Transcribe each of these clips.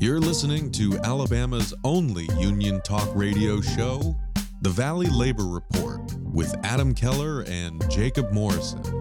You're listening to Alabama's only union talk radio show, The Valley Labor Report, with Adam Keller and Jacob Morrison.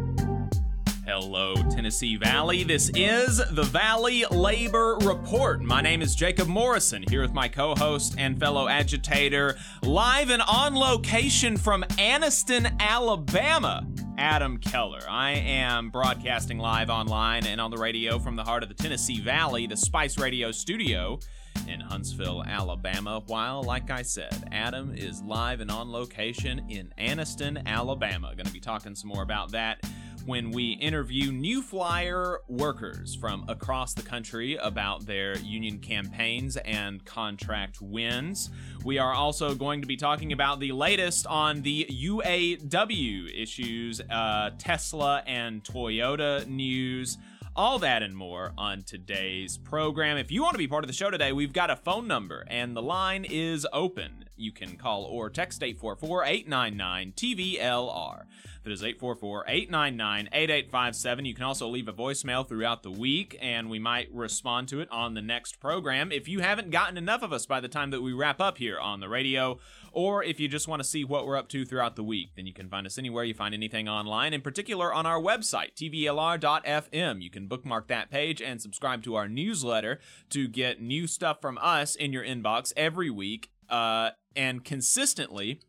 Hello, Tennessee Valley. This is the Valley Labor Report. My name is Jacob Morrison, here with my co host and fellow agitator, live and on location from Anniston, Alabama. Adam Keller. I am broadcasting live online and on the radio from the heart of the Tennessee Valley, the Spice Radio studio in Huntsville, Alabama. While, like I said, Adam is live and on location in Anniston, Alabama. Going to be talking some more about that when we interview New Flyer workers from across the country about their union campaigns and contract wins. We are also going to be talking about the latest on the UAW issues, uh, Tesla and Toyota news. All that and more on today's program. If you want to be part of the show today, we've got a phone number and the line is open. You can call or text 844 899 TVLR. That is 844 899 8857. You can also leave a voicemail throughout the week, and we might respond to it on the next program. If you haven't gotten enough of us by the time that we wrap up here on the radio, or if you just want to see what we're up to throughout the week, then you can find us anywhere you find anything online, in particular on our website, tvlr.fm. You can bookmark that page and subscribe to our newsletter to get new stuff from us in your inbox every week. Uh, and consistently,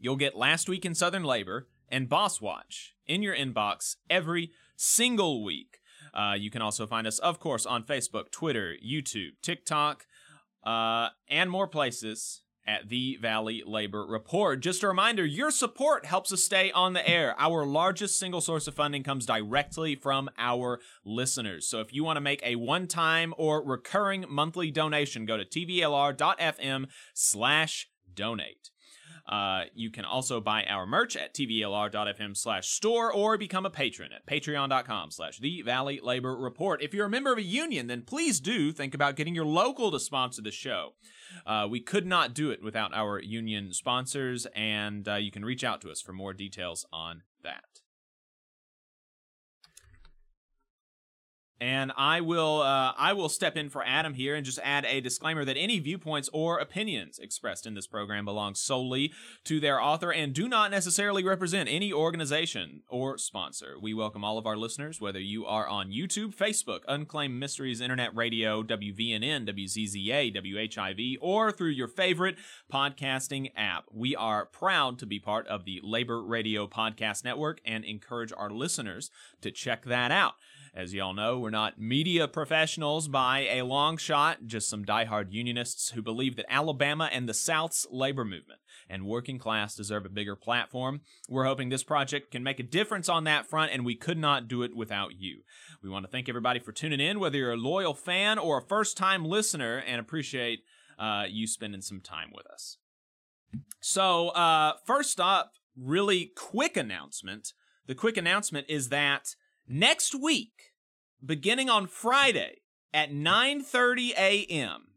you'll get Last Week in Southern Labor and Boss Watch in your inbox every single week. Uh, you can also find us, of course, on Facebook, Twitter, YouTube, TikTok, uh, and more places at the Valley Labor Report. Just a reminder your support helps us stay on the air. Our largest single source of funding comes directly from our listeners. So if you want to make a one time or recurring monthly donation, go to tvlr.fm slash donate. Uh, you can also buy our merch at tvlr.fm slash store or become a patron at patreon.com slash the Valley Labor Report. If you're a member of a union, then please do think about getting your local to sponsor the show. Uh, we could not do it without our union sponsors, and uh, you can reach out to us for more details on that. And I will uh, I will step in for Adam here and just add a disclaimer that any viewpoints or opinions expressed in this program belong solely to their author and do not necessarily represent any organization or sponsor. We welcome all of our listeners, whether you are on YouTube, Facebook, Unclaimed Mysteries Internet Radio, WVNN, WZZA, WHIV, or through your favorite podcasting app. We are proud to be part of the Labor Radio Podcast Network and encourage our listeners to check that out. As y'all know, we're not media professionals by a long shot, just some diehard unionists who believe that Alabama and the South's labor movement and working class deserve a bigger platform. We're hoping this project can make a difference on that front, and we could not do it without you. We want to thank everybody for tuning in, whether you're a loyal fan or a first time listener, and appreciate uh, you spending some time with us. So, uh, first up, really quick announcement. The quick announcement is that next week, beginning on Friday at 9:30 a.m.,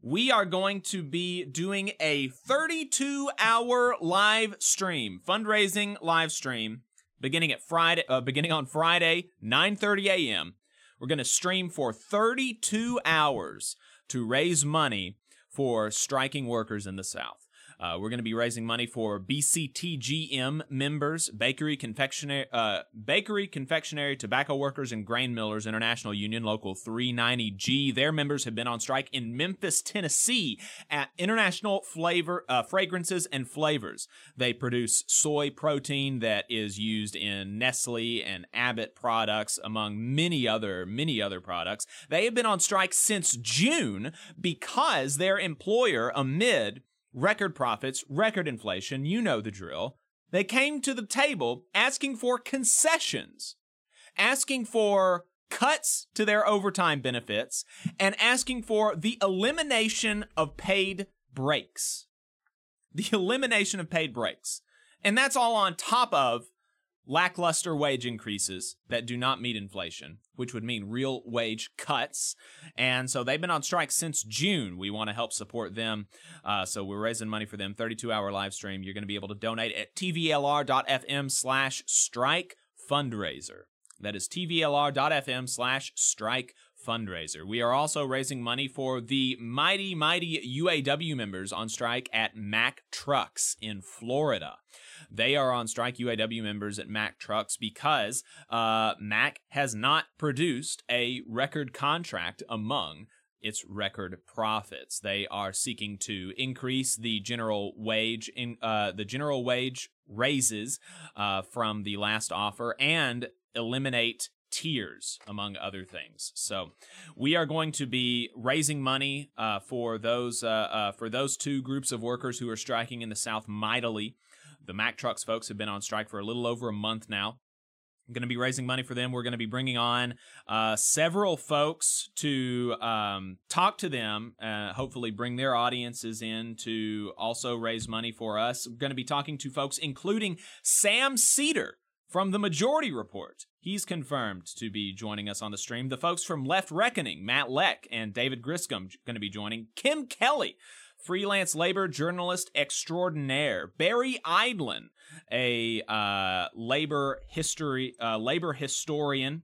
we are going to be doing a 32-hour live stream, fundraising live stream, beginning at Friday, uh, beginning on Friday, 9:30 a.m. We're going to stream for 32 hours to raise money for striking workers in the South. Uh, we're going to be raising money for BCTGM members, bakery, confectionery, uh, bakery, confectionery, tobacco workers, and grain millers International Union Local 390G. Their members have been on strike in Memphis, Tennessee, at International Flavor uh, Fragrances and Flavors. They produce soy protein that is used in Nestle and Abbott products, among many other many other products. They have been on strike since June because their employer, amid record profits, record inflation, you know the drill. They came to the table asking for concessions, asking for cuts to their overtime benefits, and asking for the elimination of paid breaks. The elimination of paid breaks. And that's all on top of lackluster wage increases that do not meet inflation, which would mean real wage cuts. And so they've been on strike since June. We want to help support them. Uh, so we're raising money for them. 32 hour live stream. You're going to be able to donate at tvlr.fm slash strike fundraiser. That is tvlr.fm slash strike fundraiser. We are also raising money for the mighty, mighty UAW members on strike at Mack Trucks in Florida. They are on strike UAW members at Mack Trucks because uh, Mack has not produced a record contract among its record profits. They are seeking to increase the general wage in uh, the general wage raises uh, from the last offer and eliminate tiers among other things so we are going to be raising money uh, for those uh, uh, for those two groups of workers who are striking in the south mightily the Mack Trucks folks have been on strike for a little over a month now. I'm going to be raising money for them. We're going to be bringing on uh, several folks to um, talk to them, uh, hopefully, bring their audiences in to also raise money for us. Going to be talking to folks, including Sam Seder from the Majority Report. He's confirmed to be joining us on the stream. The folks from Left Reckoning, Matt Lech and David Griscom, going to be joining. Kim Kelly freelance labor journalist extraordinaire Barry Eidlin, a uh, labor history uh, labor historian.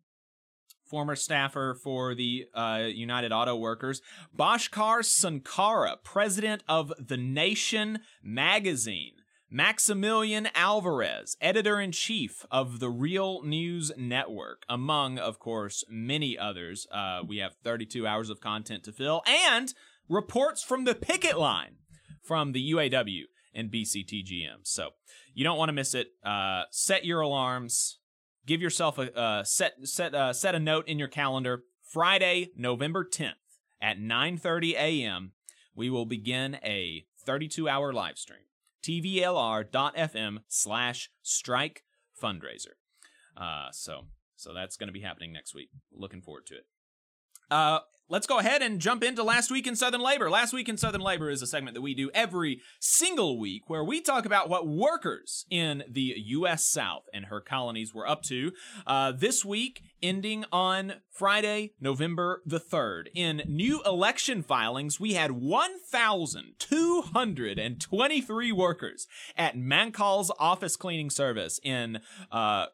Former staffer for the uh, United Auto Workers, Bhaskar Sankara, president of The Nation magazine, Maximilian Alvarez, editor in chief of the Real News Network, among, of course, many others. Uh, we have 32 hours of content to fill, and reports from the picket line from the UAW and BCTGM. So you don't want to miss it. Uh, set your alarms. Give yourself a uh, set set uh, set a note in your calendar. Friday, November 10th at 9:30 a.m. We will begin a 32-hour live stream. tvlr.fm slash strike fundraiser. Uh, so so that's going to be happening next week. Looking forward to it. Let's go ahead and jump into Last Week in Southern Labor. Last Week in Southern Labor is a segment that we do every single week where we talk about what workers in the U.S. South and her colonies were up to. Uh, this week, ending on Friday, November the 3rd. In new election filings, we had 1,223 workers at Mancall's office cleaning service in uh,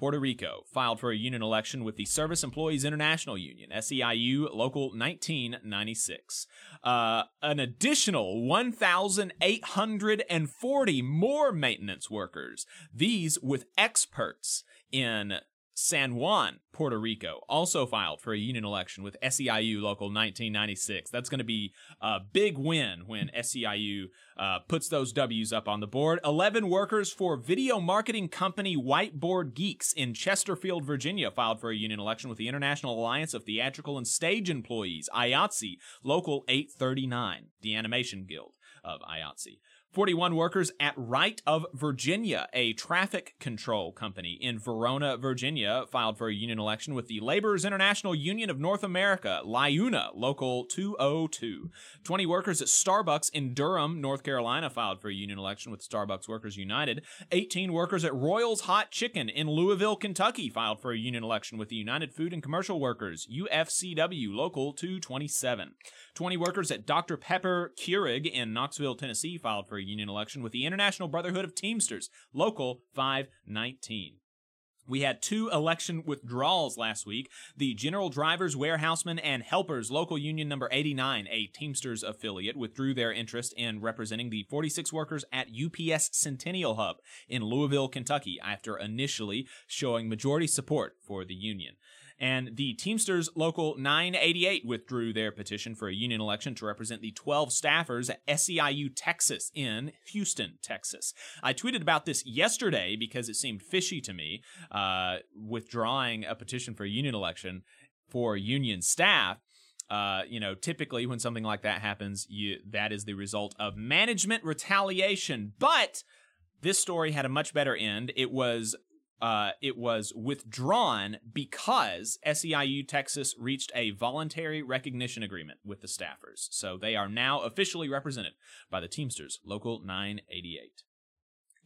Puerto Rico filed for a union election with the Service Employees International Union, SEIU Local 1996. Uh, an additional 1,840 more maintenance workers, these with experts in San Juan, Puerto Rico, also filed for a union election with SEIU Local 1996. That's going to be a big win when SEIU uh, puts those W's up on the board. 11 workers for video marketing company Whiteboard Geeks in Chesterfield, Virginia, filed for a union election with the International Alliance of Theatrical and Stage Employees, IATSE, Local 839, the Animation Guild of IATSE. 41 workers at Right of Virginia, a traffic control company in Verona, Virginia, filed for a union election with the Laborers International Union of North America, LIUNA, Local 202. 20 workers at Starbucks in Durham, North Carolina, filed for a union election with Starbucks Workers United. 18 workers at Royals Hot Chicken in Louisville, Kentucky, filed for a union election with the United Food and Commercial Workers, UFCW, Local 227. 20 workers at Dr. Pepper Keurig in Knoxville, Tennessee, filed for a union election with the International Brotherhood of Teamsters, Local 519. We had two election withdrawals last week. The General Drivers, Warehousemen, and Helpers Local Union Number 89, a Teamsters affiliate, withdrew their interest in representing the 46 workers at UPS Centennial Hub in Louisville, Kentucky, after initially showing majority support for the union and the Teamsters Local 988 withdrew their petition for a union election to represent the 12 staffers at SEIU Texas in Houston, Texas. I tweeted about this yesterday because it seemed fishy to me, uh, withdrawing a petition for a union election for union staff. Uh, you know, typically when something like that happens, you that is the result of management retaliation. But this story had a much better end. It was uh, it was withdrawn because SEIU Texas reached a voluntary recognition agreement with the staffers. So they are now officially represented by the Teamsters Local 988.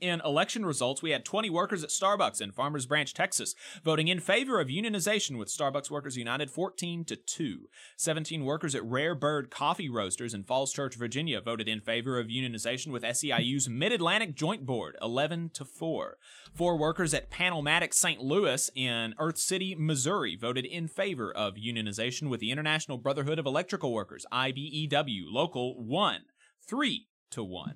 In election results, we had 20 workers at Starbucks in Farmers Branch, Texas, voting in favor of unionization with Starbucks Workers United 14 to 2. 17 workers at Rare Bird Coffee Roasters in Falls Church, Virginia, voted in favor of unionization with SEIU's Mid Atlantic Joint Board 11 to 4. Four workers at Panelmatic St. Louis in Earth City, Missouri, voted in favor of unionization with the International Brotherhood of Electrical Workers IBEW Local 1 3 to 1.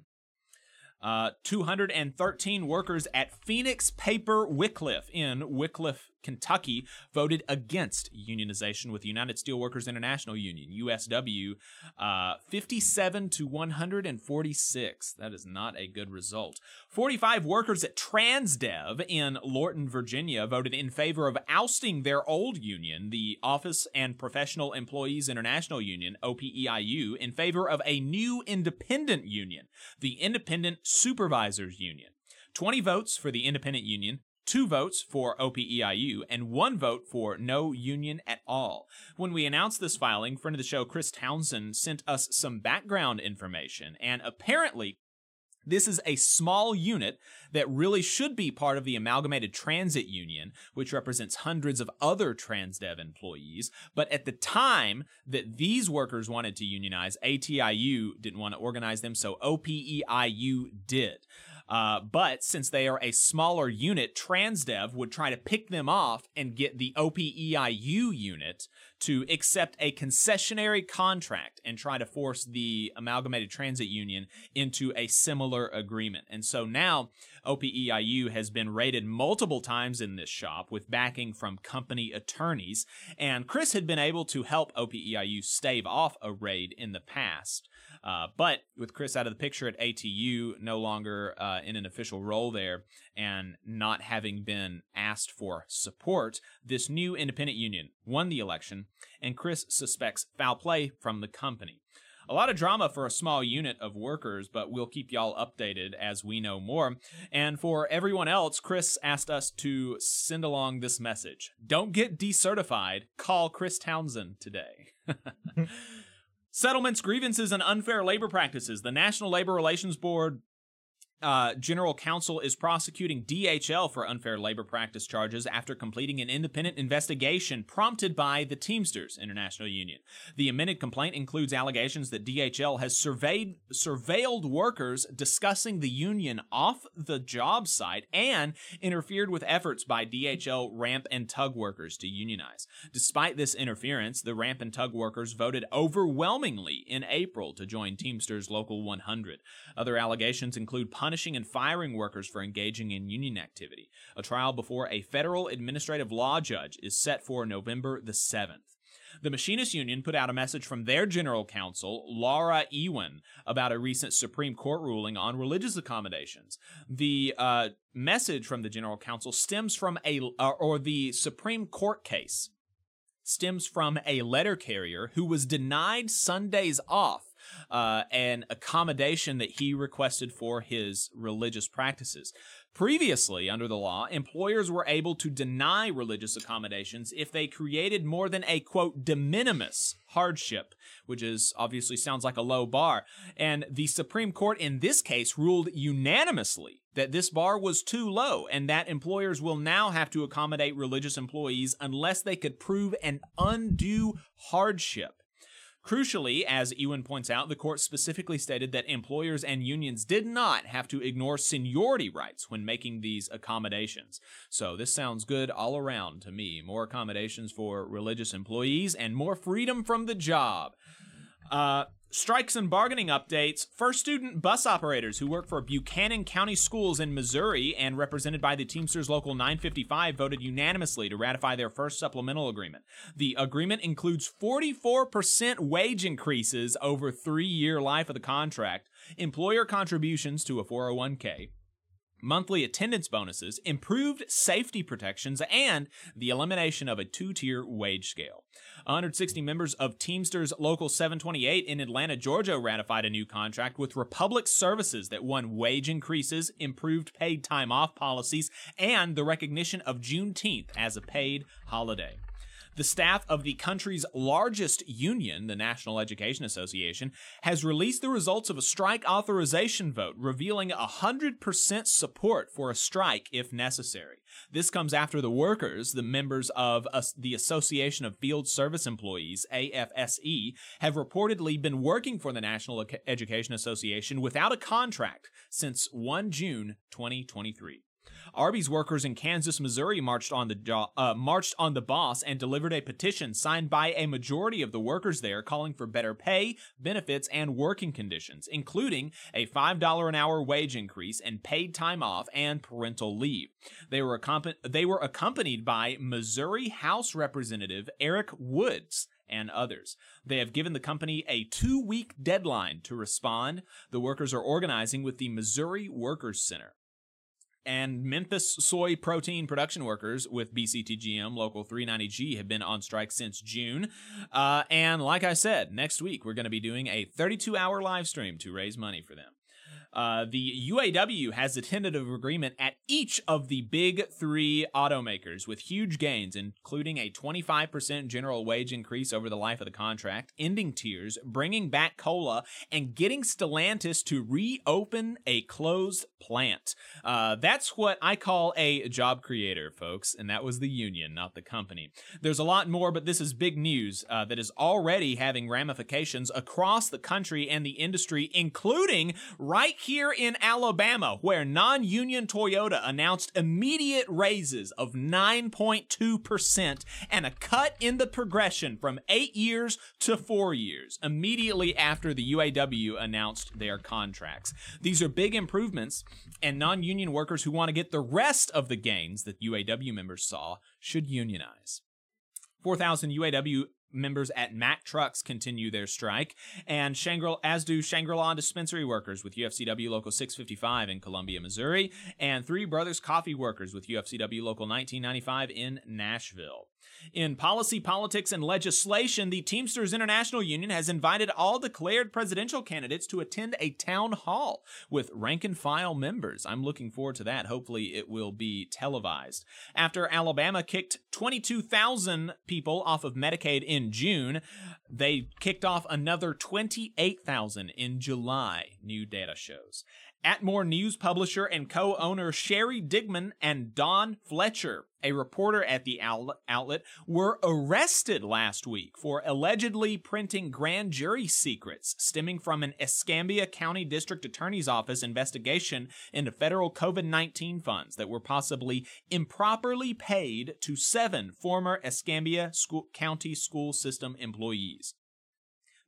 Uh, 213 workers at Phoenix Paper Wickliffe in Wickliffe, Kentucky, voted against unionization with the United Steelworkers International Union, USW, uh, 57 to 146. That is not a good result. 45 workers at Transdev in Lorton, Virginia, voted in favor of ousting their old union, the Office and Professional Employees International Union, OPEIU, in favor of a new independent union, the Independent Supervisors Union. 20 votes for the independent union, two votes for OPEIU, and one vote for no union at all. When we announced this filing, friend of the show Chris Townsend sent us some background information, and apparently this is a small unit that really should be part of the Amalgamated Transit Union, which represents hundreds of other Transdev employees. But at the time that these workers wanted to unionize, ATIU didn't want to organize them, so OPEIU did. Uh, but since they are a smaller unit, Transdev would try to pick them off and get the OPEIU unit to accept a concessionary contract and try to force the Amalgamated Transit Union into a similar agreement. And so now OPEIU has been raided multiple times in this shop with backing from company attorneys, and Chris had been able to help OPEIU stave off a raid in the past. Uh, but with Chris out of the picture at ATU, no longer uh, in an official role there, and not having been asked for support, this new independent union won the election, and Chris suspects foul play from the company. A lot of drama for a small unit of workers, but we'll keep y'all updated as we know more. And for everyone else, Chris asked us to send along this message Don't get decertified. Call Chris Townsend today. Settlements, grievances, and unfair labor practices. The National Labor Relations Board uh, General Counsel is prosecuting DHL for unfair labor practice charges after completing an independent investigation prompted by the Teamsters International Union. The amended complaint includes allegations that DHL has surveyed surveilled workers discussing the union off the job site and interfered with efforts by DHL ramp and tug workers to unionize. Despite this interference, the ramp and tug workers voted overwhelmingly in April to join Teamsters Local 100. Other allegations include punishing and firing workers for engaging in union activity. A trial before a federal administrative law judge is set for November the 7th. The Machinists Union put out a message from their general counsel, Laura Ewan, about a recent Supreme Court ruling on religious accommodations. The uh, message from the general counsel stems from a, uh, or the Supreme Court case stems from a letter carrier who was denied Sundays off uh, an accommodation that he requested for his religious practices. Previously, under the law, employers were able to deny religious accommodations if they created more than a quote de minimis hardship, which is obviously sounds like a low bar. And the Supreme Court in this case ruled unanimously that this bar was too low and that employers will now have to accommodate religious employees unless they could prove an undue hardship. Crucially, as Ewan points out, the court specifically stated that employers and unions did not have to ignore seniority rights when making these accommodations. So this sounds good all around to me. More accommodations for religious employees and more freedom from the job. Uh, strikes and bargaining updates. First student bus operators who work for Buchanan County Schools in Missouri and represented by the Teamsters Local 955 voted unanimously to ratify their first supplemental agreement. The agreement includes 44% wage increases over three year life of the contract, employer contributions to a 401k, monthly attendance bonuses, improved safety protections, and the elimination of a two tier wage scale. 160 members of Teamsters Local 728 in Atlanta, Georgia ratified a new contract with Republic Services that won wage increases, improved paid time off policies, and the recognition of Juneteenth as a paid holiday. The staff of the country's largest union, the National Education Association, has released the results of a strike authorization vote, revealing 100% support for a strike if necessary. This comes after the workers, the members of the Association of Field Service Employees, AFSE, have reportedly been working for the National Education Association without a contract since 1 June 2023. Arby's workers in Kansas, Missouri marched on the uh, marched on the boss and delivered a petition signed by a majority of the workers there calling for better pay, benefits, and working conditions, including a $5 an hour wage increase and paid time off and parental leave. They were accompa- they were accompanied by Missouri House Representative Eric Woods and others. They have given the company a two week deadline to respond. The workers are organizing with the Missouri Workers Center and Memphis soy protein production workers with BCTGM Local 390G have been on strike since June. Uh, and like I said, next week we're going to be doing a 32 hour live stream to raise money for them. Uh, the UAW has a tentative agreement at each of the big three automakers with huge gains, including a 25% general wage increase over the life of the contract, ending tiers, bringing back COLA, and getting Stellantis to reopen a closed plant. Uh, that's what I call a job creator, folks, and that was the union, not the company. There's a lot more, but this is big news uh, that is already having ramifications across the country and the industry, including right here in Alabama, where non union Toyota announced immediate raises of 9.2% and a cut in the progression from eight years to four years immediately after the UAW announced their contracts. These are big improvements, and non union workers who want to get the rest of the gains that UAW members saw should unionize. 4,000 UAW members at Mack Trucks continue their strike, and Shangri- as do Shangri-La dispensary workers with UFCW Local 655 in Columbia, Missouri, and Three Brothers Coffee workers with UFCW Local 1995 in Nashville. In policy, politics, and legislation, the Teamsters International Union has invited all declared presidential candidates to attend a town hall with rank and file members. I'm looking forward to that. Hopefully, it will be televised. After Alabama kicked 22,000 people off of Medicaid in June, they kicked off another 28,000 in July, new data shows. Atmore News publisher and co owner Sherry Digmon and Don Fletcher, a reporter at the outlet, were arrested last week for allegedly printing grand jury secrets stemming from an Escambia County District Attorney's Office investigation into federal COVID 19 funds that were possibly improperly paid to seven former Escambia school, County school system employees.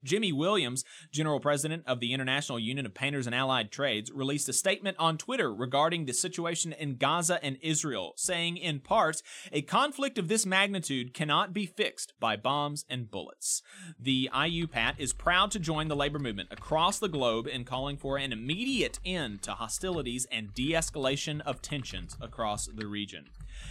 Jimmy Williams, General President of the International Union of Painters and Allied Trades, released a statement on Twitter regarding the situation in Gaza and Israel, saying in part, a conflict of this magnitude cannot be fixed by bombs and bullets. The IUPAT is proud to join the labor movement across the globe in calling for an immediate end to hostilities and de escalation of tensions across the region.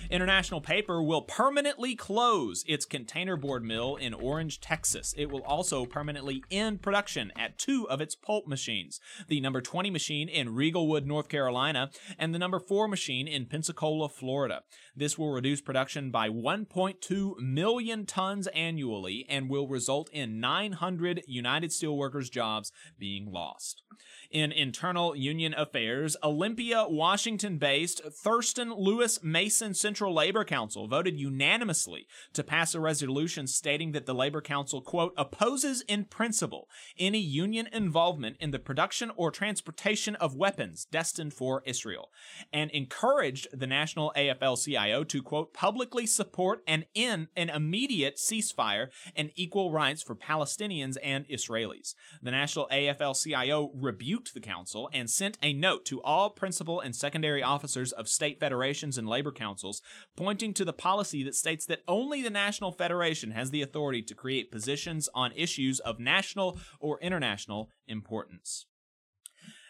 International Paper will permanently close its containerboard mill in Orange, Texas. It will also permanently end production at two of its pulp machines the number 20 machine in Riegelwood, North Carolina, and the number 4 machine in Pensacola, Florida. This will reduce production by 1.2 million tons annually and will result in 900 United Steelworkers jobs being lost. In internal union affairs, Olympia, Washington based Thurston Lewis Mason Central Labor Council voted unanimously to pass a resolution stating that the Labor Council, quote, opposes in principle any union involvement in the production or transportation of weapons destined for Israel, and encouraged the National AFL CIO to, quote, publicly support and end an immediate ceasefire and equal rights for Palestinians and Israelis. The National AFL CIO rebuked the council and sent a note to all principal and secondary officers of state federations and labor councils, pointing to the policy that states that only the National Federation has the authority to create positions on issues of national or international importance.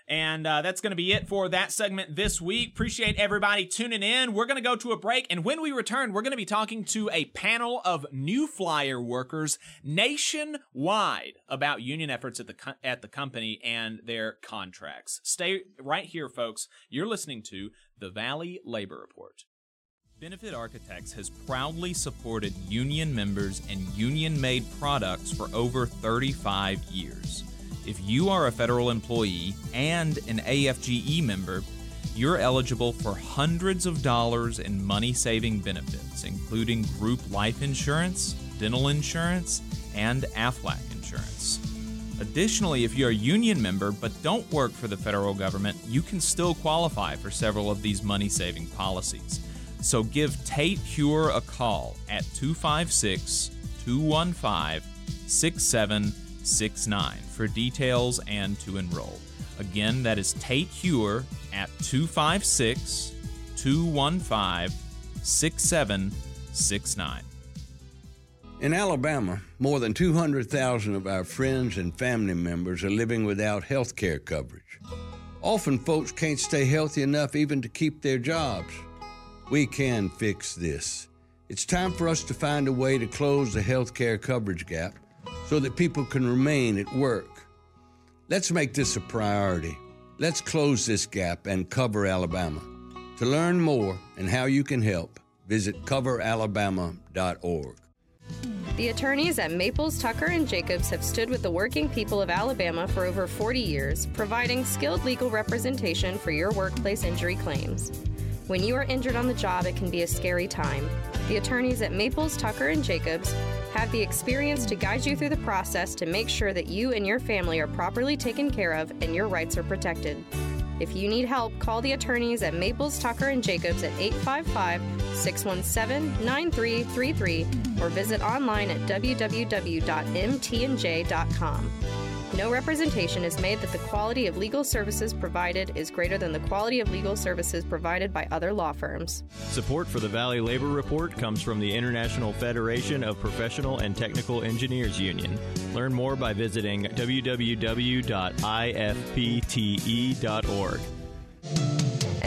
And uh, that's going to be it for that segment this week. Appreciate everybody tuning in. We're going to go to a break. And when we return, we're going to be talking to a panel of New Flyer workers nationwide about union efforts at the, co- at the company and their contracts. Stay right here, folks. You're listening to the Valley Labor Report. Benefit Architects has proudly supported union members and union made products for over 35 years. If you are a federal employee and an AFGE member, you're eligible for hundreds of dollars in money saving benefits, including group life insurance, dental insurance, and AFLAC insurance. Additionally, if you're a union member but don't work for the federal government, you can still qualify for several of these money saving policies. So give Tate Hure a call at 256 215 6769 for details and to enroll. Again, that is Tate Hure at 256 215 6769. In Alabama, more than 200,000 of our friends and family members are living without health care coverage. Often, folks can't stay healthy enough even to keep their jobs. We can fix this. It's time for us to find a way to close the health care coverage gap so that people can remain at work. Let's make this a priority. Let's close this gap and cover Alabama. To learn more and how you can help, visit coveralabama.org. The attorneys at Maples, Tucker, and Jacobs have stood with the working people of Alabama for over 40 years, providing skilled legal representation for your workplace injury claims. When you are injured on the job, it can be a scary time. The attorneys at Maples, Tucker, and Jacobs have the experience to guide you through the process to make sure that you and your family are properly taken care of and your rights are protected. If you need help, call the attorneys at Maples, Tucker, and Jacobs at 855 617 9333 or visit online at www.mtnj.com. No representation is made that the quality of legal services provided is greater than the quality of legal services provided by other law firms. Support for the Valley Labor Report comes from the International Federation of Professional and Technical Engineers Union. Learn more by visiting www.ifpte.org.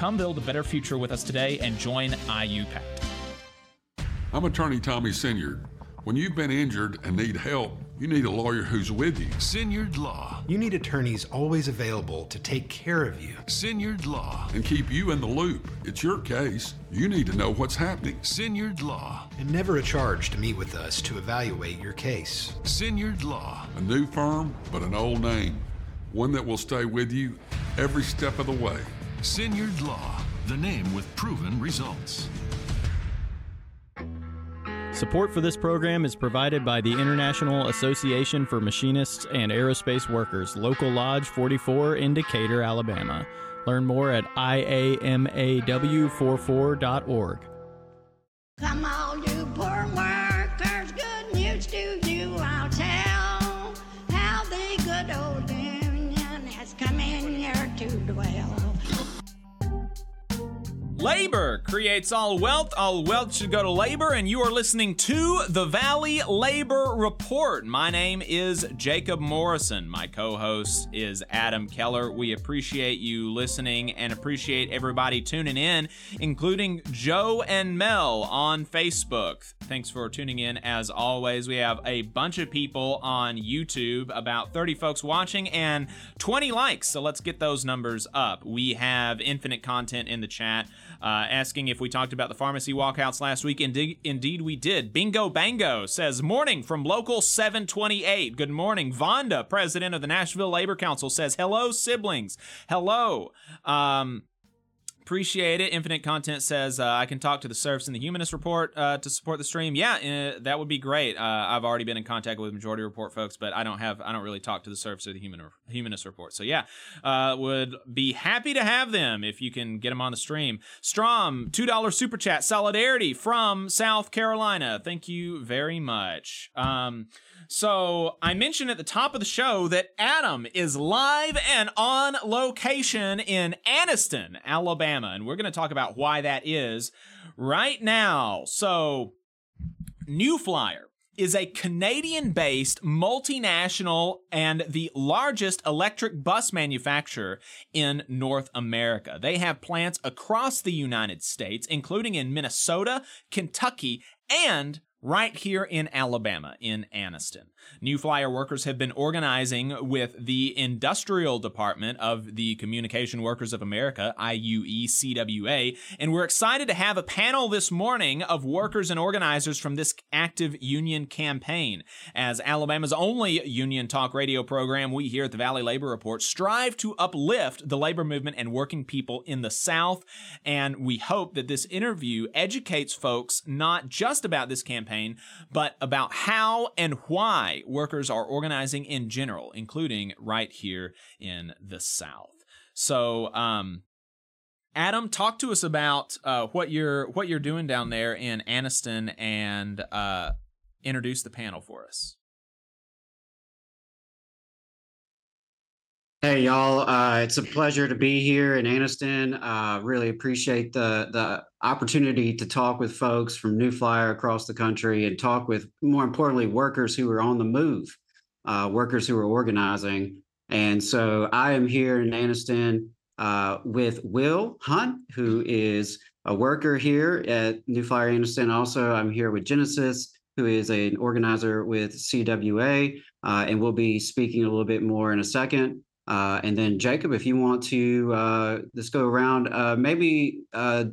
Come build a better future with us today and join IUPAT. I'm attorney Tommy Sinyard. When you've been injured and need help, you need a lawyer who's with you. Sinyard Law. You need attorneys always available to take care of you. Sinyard Law. And keep you in the loop. It's your case. You need to know what's happening. Sinyard Law. And never a charge to meet with us to evaluate your case. Sinyard Law. A new firm, but an old name. One that will stay with you every step of the way. Sinyard Law. The name with proven results. Support for this program is provided by the International Association for Machinists and Aerospace Workers, Local Lodge 44 in Decatur, Alabama. Learn more at iamaw44.org. Come all you poor workers, good news to you I'll tell. How the good old union has come in here to dwell. Labor creates all wealth. All wealth should go to labor, and you are listening to the Valley Labor Report. My name is Jacob Morrison. My co host is Adam Keller. We appreciate you listening and appreciate everybody tuning in, including Joe and Mel on Facebook. Thanks for tuning in as always. We have a bunch of people on YouTube, about 30 folks watching, and 20 likes. So let's get those numbers up. We have infinite content in the chat. Uh, asking if we talked about the pharmacy walkouts last week. Indeed, indeed, we did. Bingo Bango says, Morning from Local 728. Good morning. Vonda, president of the Nashville Labor Council, says, Hello, siblings. Hello. Um, appreciate it. Infinite Content says uh, I can talk to the Serfs in the Humanist Report uh, to support the stream. Yeah, uh, that would be great. Uh, I've already been in contact with Majority Report folks, but I don't have I don't really talk to the Serfs or the Human Humanist Report. So yeah, uh, would be happy to have them if you can get them on the stream. Strom two dollar super chat solidarity from South Carolina. Thank you very much. Um, so I mentioned at the top of the show that Adam is live and on location in Anniston, Alabama, and we're going to talk about why that is right now. So, New Flyer is a Canadian based multinational and the largest electric bus manufacturer in North America. They have plants across the United States, including in Minnesota, Kentucky, and right here in Alabama, in Anniston. New Flyer workers have been organizing with the Industrial Department of the Communication Workers of America, IUE CWA, and we're excited to have a panel this morning of workers and organizers from this active union campaign. As Alabama's only union talk radio program, we here at the Valley Labor Report strive to uplift the labor movement and working people in the South, and we hope that this interview educates folks not just about this campaign, but about how and why workers are organizing in general, including right here in the South. So, um, Adam, talk to us about uh, what you're what you're doing down there in Anniston, and uh, introduce the panel for us. Hey y'all, uh, it's a pleasure to be here in Anniston. Uh, really appreciate the the opportunity to talk with folks from New Flyer across the country and talk with, more importantly, workers who are on the move, uh, workers who are organizing. And so I am here in Anniston uh, with Will Hunt, who is a worker here at New Flyer Anniston. Also, I'm here with Genesis, who is an organizer with CWA, uh, and we'll be speaking a little bit more in a second. Uh, and then Jacob, if you want to uh, let's go around, uh, maybe uh,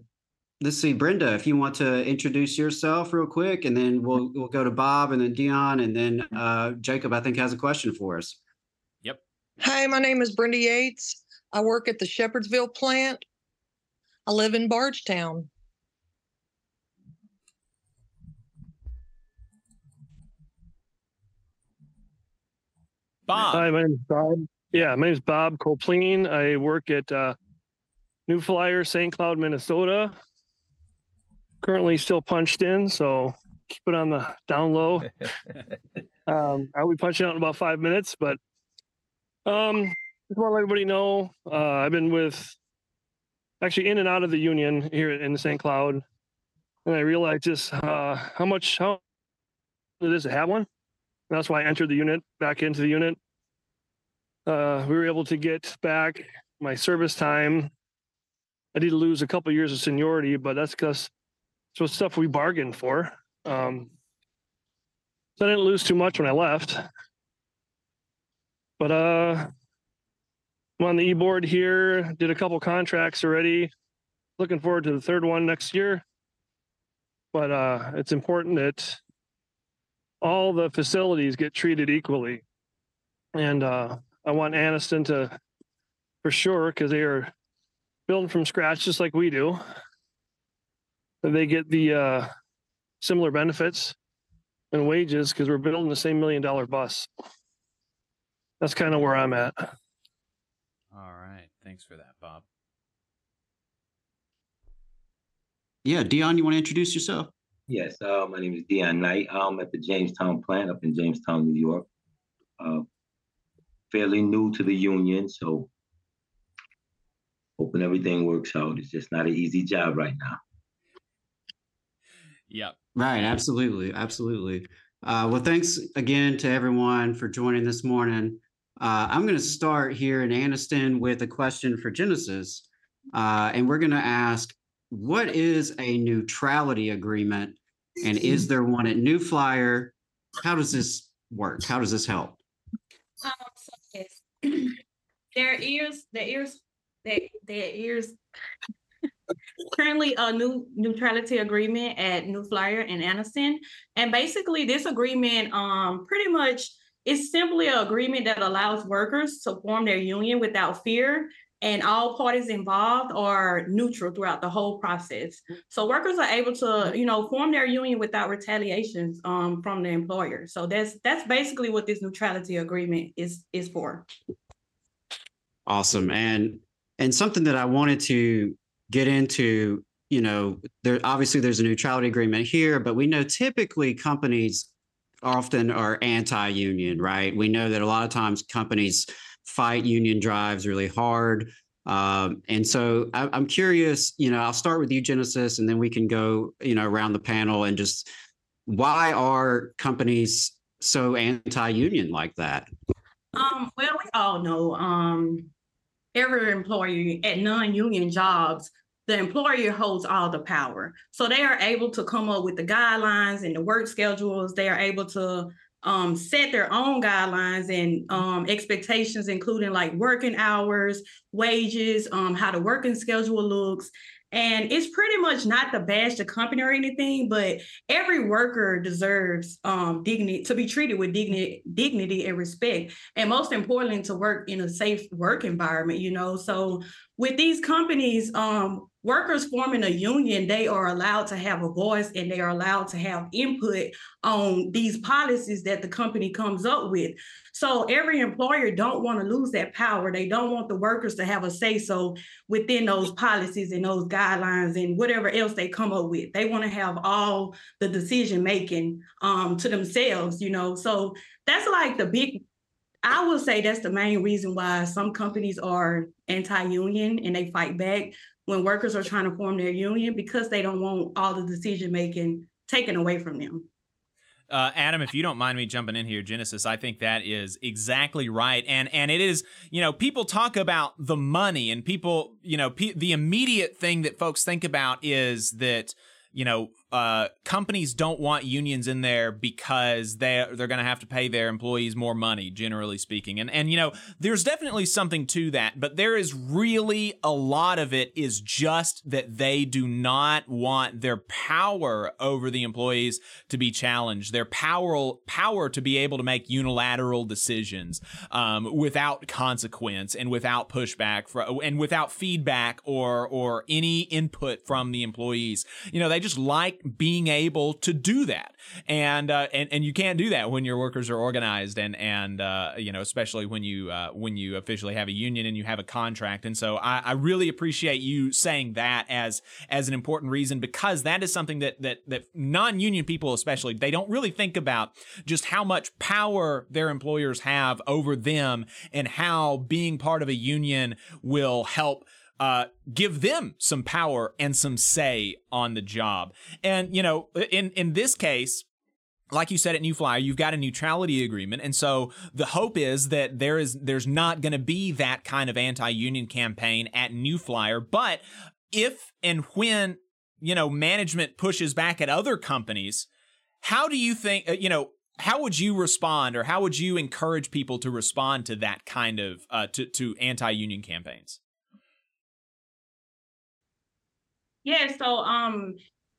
let's see, Brenda, if you want to introduce yourself real quick, and then we'll we'll go to Bob, and then Dion, and then uh, Jacob. I think has a question for us. Yep. Hi, my name is Brenda Yates. I work at the Shepherdsville plant. I live in Bardstown. Bob. Hi, my name is Bob. Yeah, my name is Bob Copleen. I work at uh, New Flyer, St. Cloud, Minnesota. Currently still punched in, so keep it on the down low. um, I'll be punching out in about five minutes, but um, just want to let everybody know uh, I've been with actually in and out of the union here in St. Cloud, and I realized just uh, how much how it is to have one. And that's why I entered the unit back into the unit uh, we were able to get back my service time. I did lose a couple years of seniority, but that's because what stuff we bargained for. Um, so I didn't lose too much when I left. But uh, I'm on the e board here, did a couple contracts already. Looking forward to the third one next year. But uh, it's important that all the facilities get treated equally. And uh, I want Anniston to for sure because they are building from scratch just like we do. They get the uh, similar benefits and wages because we're building the same million dollar bus. That's kind of where I'm at. All right. Thanks for that, Bob. Yeah, Dion, you want to introduce yourself? Yes, uh, my name is Dion Knight. I'm at the Jamestown plant up in Jamestown, New York. Uh, fairly new to the union, so hoping everything works out. It's just not an easy job right now. Yep. Right. Absolutely. Absolutely. Uh, well, thanks again to everyone for joining this morning. Uh, I'm going to start here in Anniston with a question for Genesis. Uh, and we're going to ask what is a neutrality agreement? And is there one at New Flyer? How does this work? How does this help? Um, there is there is there, there is currently a new neutrality agreement at New Flyer in Anniston, and basically this agreement um pretty much is simply an agreement that allows workers to form their union without fear and all parties involved are neutral throughout the whole process. So workers are able to, you know, form their union without retaliations um, from the employer. So that's that's basically what this neutrality agreement is is for. Awesome. And and something that I wanted to get into, you know, there obviously there's a neutrality agreement here, but we know typically companies often are anti-union, right? We know that a lot of times companies fight union drives really hard. Um, and so I, am curious, you know, I'll start with you, Genesis, and then we can go, you know, around the panel and just why are companies so anti-union like that? Um, well, we all know um, every employee at non-union jobs, the employer holds all the power. So they are able to come up with the guidelines and the work schedules. They are able to um, set their own guidelines and um, expectations, including like working hours, wages, um, how the working schedule looks. And it's pretty much not to bash the company or anything, but every worker deserves um, dignity to be treated with dignity, dignity and respect, and most importantly, to work in a safe work environment. You know, so with these companies, um, workers forming a union, they are allowed to have a voice and they are allowed to have input on these policies that the company comes up with. So every employer don't want to lose that power. They don't want the workers to have a say so within those policies and those guidelines and whatever else they come up with. They want to have all the decision making um, to themselves, you know. So that's like the big I would say that's the main reason why some companies are anti-union and they fight back when workers are trying to form their union because they don't want all the decision making taken away from them. Uh, Adam, if you don't mind me jumping in here, Genesis, I think that is exactly right, and and it is, you know, people talk about the money, and people, you know, pe- the immediate thing that folks think about is that, you know, uh, companies don't want unions in there because they they're going to have to pay their employees more money, generally speaking. And and you know, there's definitely something to that, but there is really a lot of it is just that they do not want their power over the employees to be challenged, their power power to be able to make unilateral decisions um, without consequence and without pushback for, and without feedback or or any input from the employees. You know, they just like like being able to do that. And, uh, and, and you can't do that when your workers are organized and, and, uh, you know, especially when you, uh, when you officially have a union and you have a contract. And so I, I really appreciate you saying that as, as an important reason because that is something that, that, that non-union people, especially, they don't really think about just how much power their employers have over them and how being part of a union will help uh, give them some power and some say on the job. And you know, in in this case, like you said at New Flyer, you've got a neutrality agreement, and so the hope is that there is there's not going to be that kind of anti-union campaign at New Flyer. But if and when you know management pushes back at other companies, how do you think uh, you know? How would you respond, or how would you encourage people to respond to that kind of uh, to to anti-union campaigns? Yeah, so um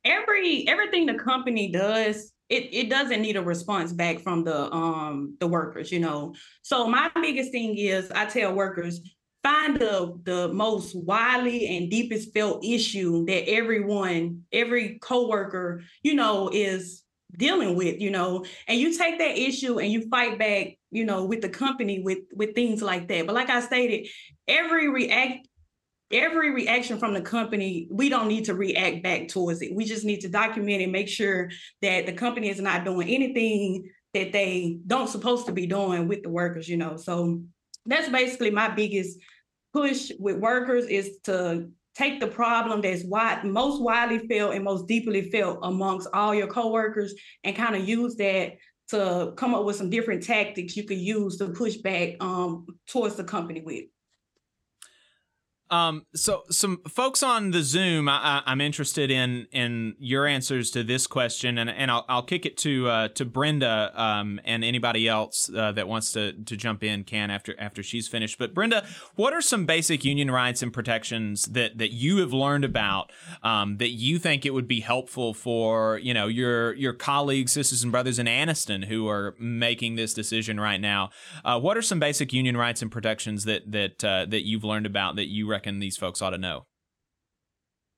every everything the company does, it it doesn't need a response back from the um the workers, you know. So my biggest thing is I tell workers find the the most widely and deepest felt issue that everyone every coworker you know is dealing with you know and you take that issue and you fight back you know with the company with with things like that but like i stated every react every reaction from the company, we don't need to react back towards it. We just need to document and make sure that the company is not doing anything that they don't supposed to be doing with the workers, you know. So that's basically my biggest push with workers is to take the problem that's wide, most widely felt and most deeply felt amongst all your coworkers and kind of use that to come up with some different tactics you could use to push back um, towards the company with. Um, so some folks on the Zoom, I, am interested in in your answers to this question, and and I'll, I'll kick it to uh, to Brenda um, and anybody else uh, that wants to to jump in can after after she's finished. But Brenda, what are some basic union rights and protections that that you have learned about um, that you think it would be helpful for you know your your colleagues, sisters and brothers in Anniston who are making this decision right now? Uh, what are some basic union rights and protections that that uh, that you've learned about that you reckon these folks ought to know?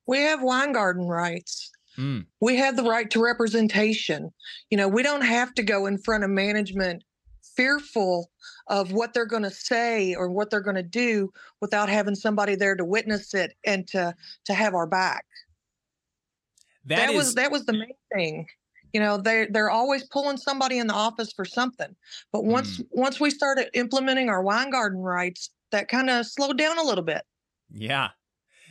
We have Weingarten rights. Mm. We have the right to representation. You know, we don't have to go in front of management fearful of what they're going to say or what they're going to do without having somebody there to witness it and to to have our back. that, that is, was that was the main thing. You know, they they're always pulling somebody in the office for something. But once Mm. once we started implementing our Weingarten rights, that kind of slowed down a little bit. Yeah.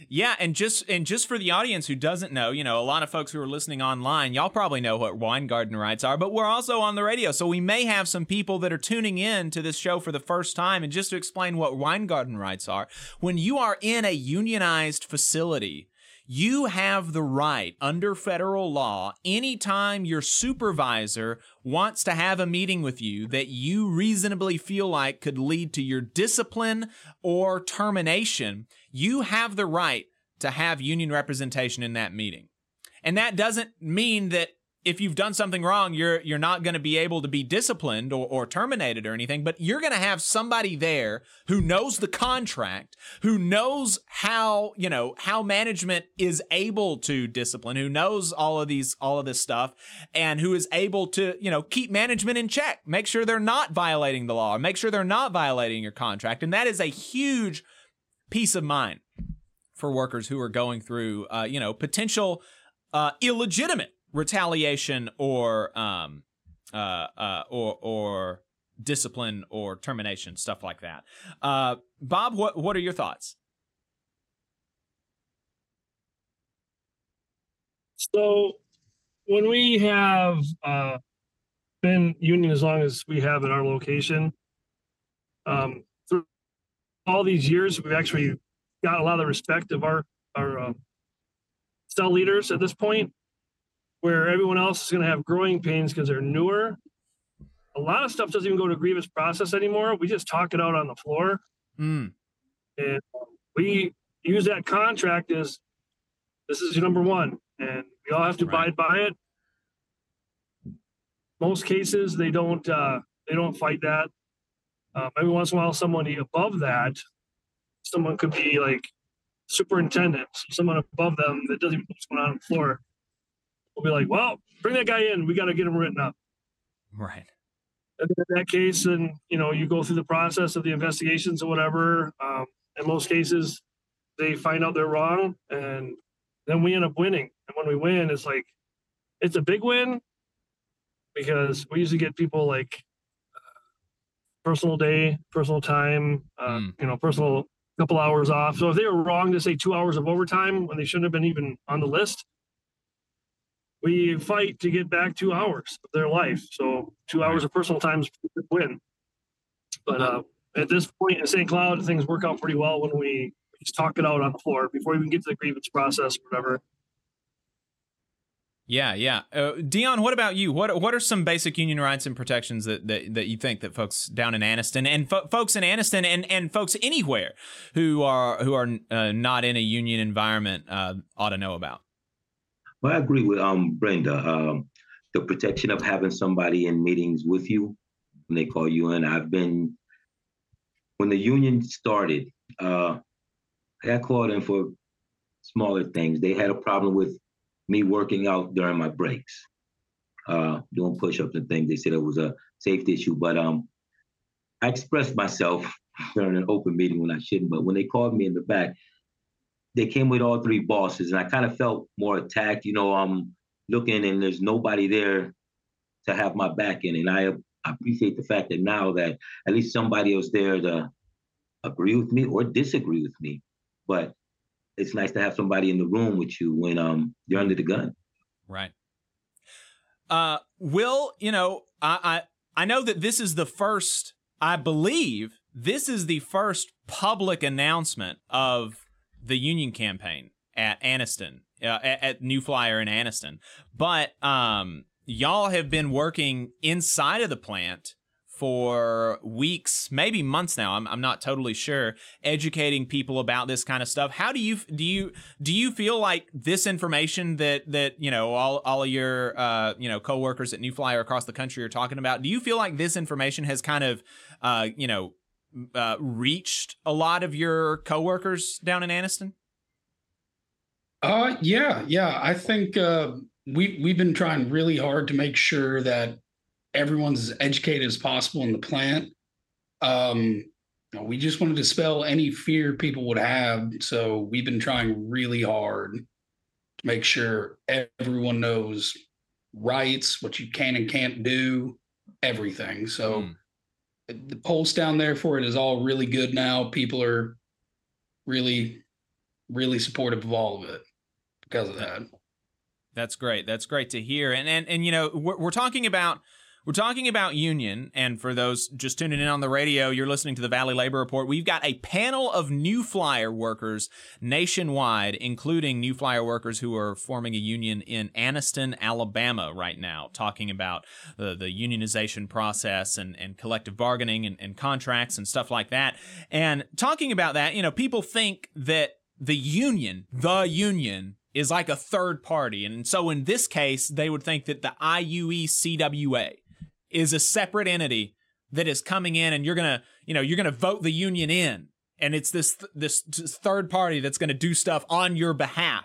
Yeah, and just and just for the audience who doesn't know, you know, a lot of folks who are listening online, y'all probably know what Weingarten rights are, but we're also on the radio, so we may have some people that are tuning in to this show for the first time. And just to explain what Weingarten rights are, when you are in a unionized facility, you have the right under federal law anytime your supervisor wants to have a meeting with you that you reasonably feel like could lead to your discipline or termination, you have the right to have union representation in that meeting. And that doesn't mean that if you've done something wrong, you're you're not going to be able to be disciplined or, or terminated or anything, but you're going to have somebody there who knows the contract, who knows how, you know, how management is able to discipline, who knows all of these all of this stuff and who is able to, you know, keep management in check, make sure they're not violating the law, make sure they're not violating your contract. And that is a huge peace of mind for workers who are going through, uh, you know, potential uh, illegitimate retaliation or um, uh, uh, or or discipline or termination, stuff like that. Uh, Bob, what what are your thoughts? So when we have uh, been union as long as we have at our location, um, through all these years, we've actually got a lot of respect of our our uh, cell leaders at this point, where everyone else is going to have growing pains because they're newer. A lot of stuff doesn't even go to grievance process anymore. We just talk it out on the floor, Mm. and we use that contract as this is your number one, and we all have to abide by it. Most cases, they don't uh, they don't fight that. Um, every once in a while, somebody above that, someone could be like superintendent, someone above them that doesn't even know what's going on on the floor. We'll be like, well, bring that guy in. We got to get him written up. Right. And then in that case, then you know you go through the process of the investigations or whatever. Um, in most cases, they find out they're wrong, and then we end up winning. And when we win, it's like it's a big win because we usually get people like uh, personal day, personal time, uh, you know, personal couple hours off. So if they were wrong to say two hours of overtime when they shouldn't have been even on the list, we fight to get back two hours of their life. So two hours of personal time is a win. But uh, at this point in St. Cloud, things work out pretty well when we just talk it out on the floor before we even get to the grievance process or whatever. Yeah, yeah. Uh, Dion, what about you? What what are some basic union rights and protections that that, that you think that folks down in Anniston and fo- folks in Anniston and, and folks anywhere who are who are uh, not in a union environment uh, ought to know about? Well, I agree with um Brenda. Um, the protection of having somebody in meetings with you when they call you in. I've been when the union started. Uh, I got called in for smaller things. They had a problem with me working out during my breaks, uh, doing push-ups and things. They said it was a safety issue, but um, I expressed myself during an open meeting when I shouldn't. But when they called me in the back, they came with all three bosses, and I kind of felt more attacked. You know, I'm looking and there's nobody there to have my back in, and I, I appreciate the fact that now that at least somebody else there to agree with me or disagree with me, but it's nice to have somebody in the room with you when um you're under the gun. Right. Uh, Will, you know, I, I I know that this is the first. I believe this is the first public announcement of the union campaign at Anniston, uh, at, at New Flyer in Anniston. But um, y'all have been working inside of the plant for weeks, maybe months now. I'm, I'm not totally sure. Educating people about this kind of stuff. How do you do you do you feel like this information that that you know all all of your uh, you know coworkers at New Flyer across the country are talking about? Do you feel like this information has kind of uh, you know uh, reached a lot of your coworkers down in Anniston? Uh, yeah, yeah. I think uh, we we've been trying really hard to make sure that everyone's as educated as possible in the plant. Um, we just want to dispel any fear people would have. So we've been trying really hard to make sure everyone knows rights, what you can and can't do, everything. So mm. The pulse down there for it is all really good now. People are really, really supportive of all of it because of that. That's great. That's great to hear. And and and you know, we're, we're talking about we're talking about union, and for those just tuning in on the radio, you're listening to the Valley Labor Report. We've got a panel of New Flyer workers nationwide, including New Flyer workers who are forming a union in Anniston, Alabama right now, talking about the, the unionization process and, and collective bargaining and, and contracts and stuff like that. And talking about that, you know, people think that the union, the union, is like a third party. And so in this case, they would think that the IUE CWA is a separate entity that is coming in and you're going to, you know, you're going to vote the union in. And it's this this third party that's going to do stuff on your behalf.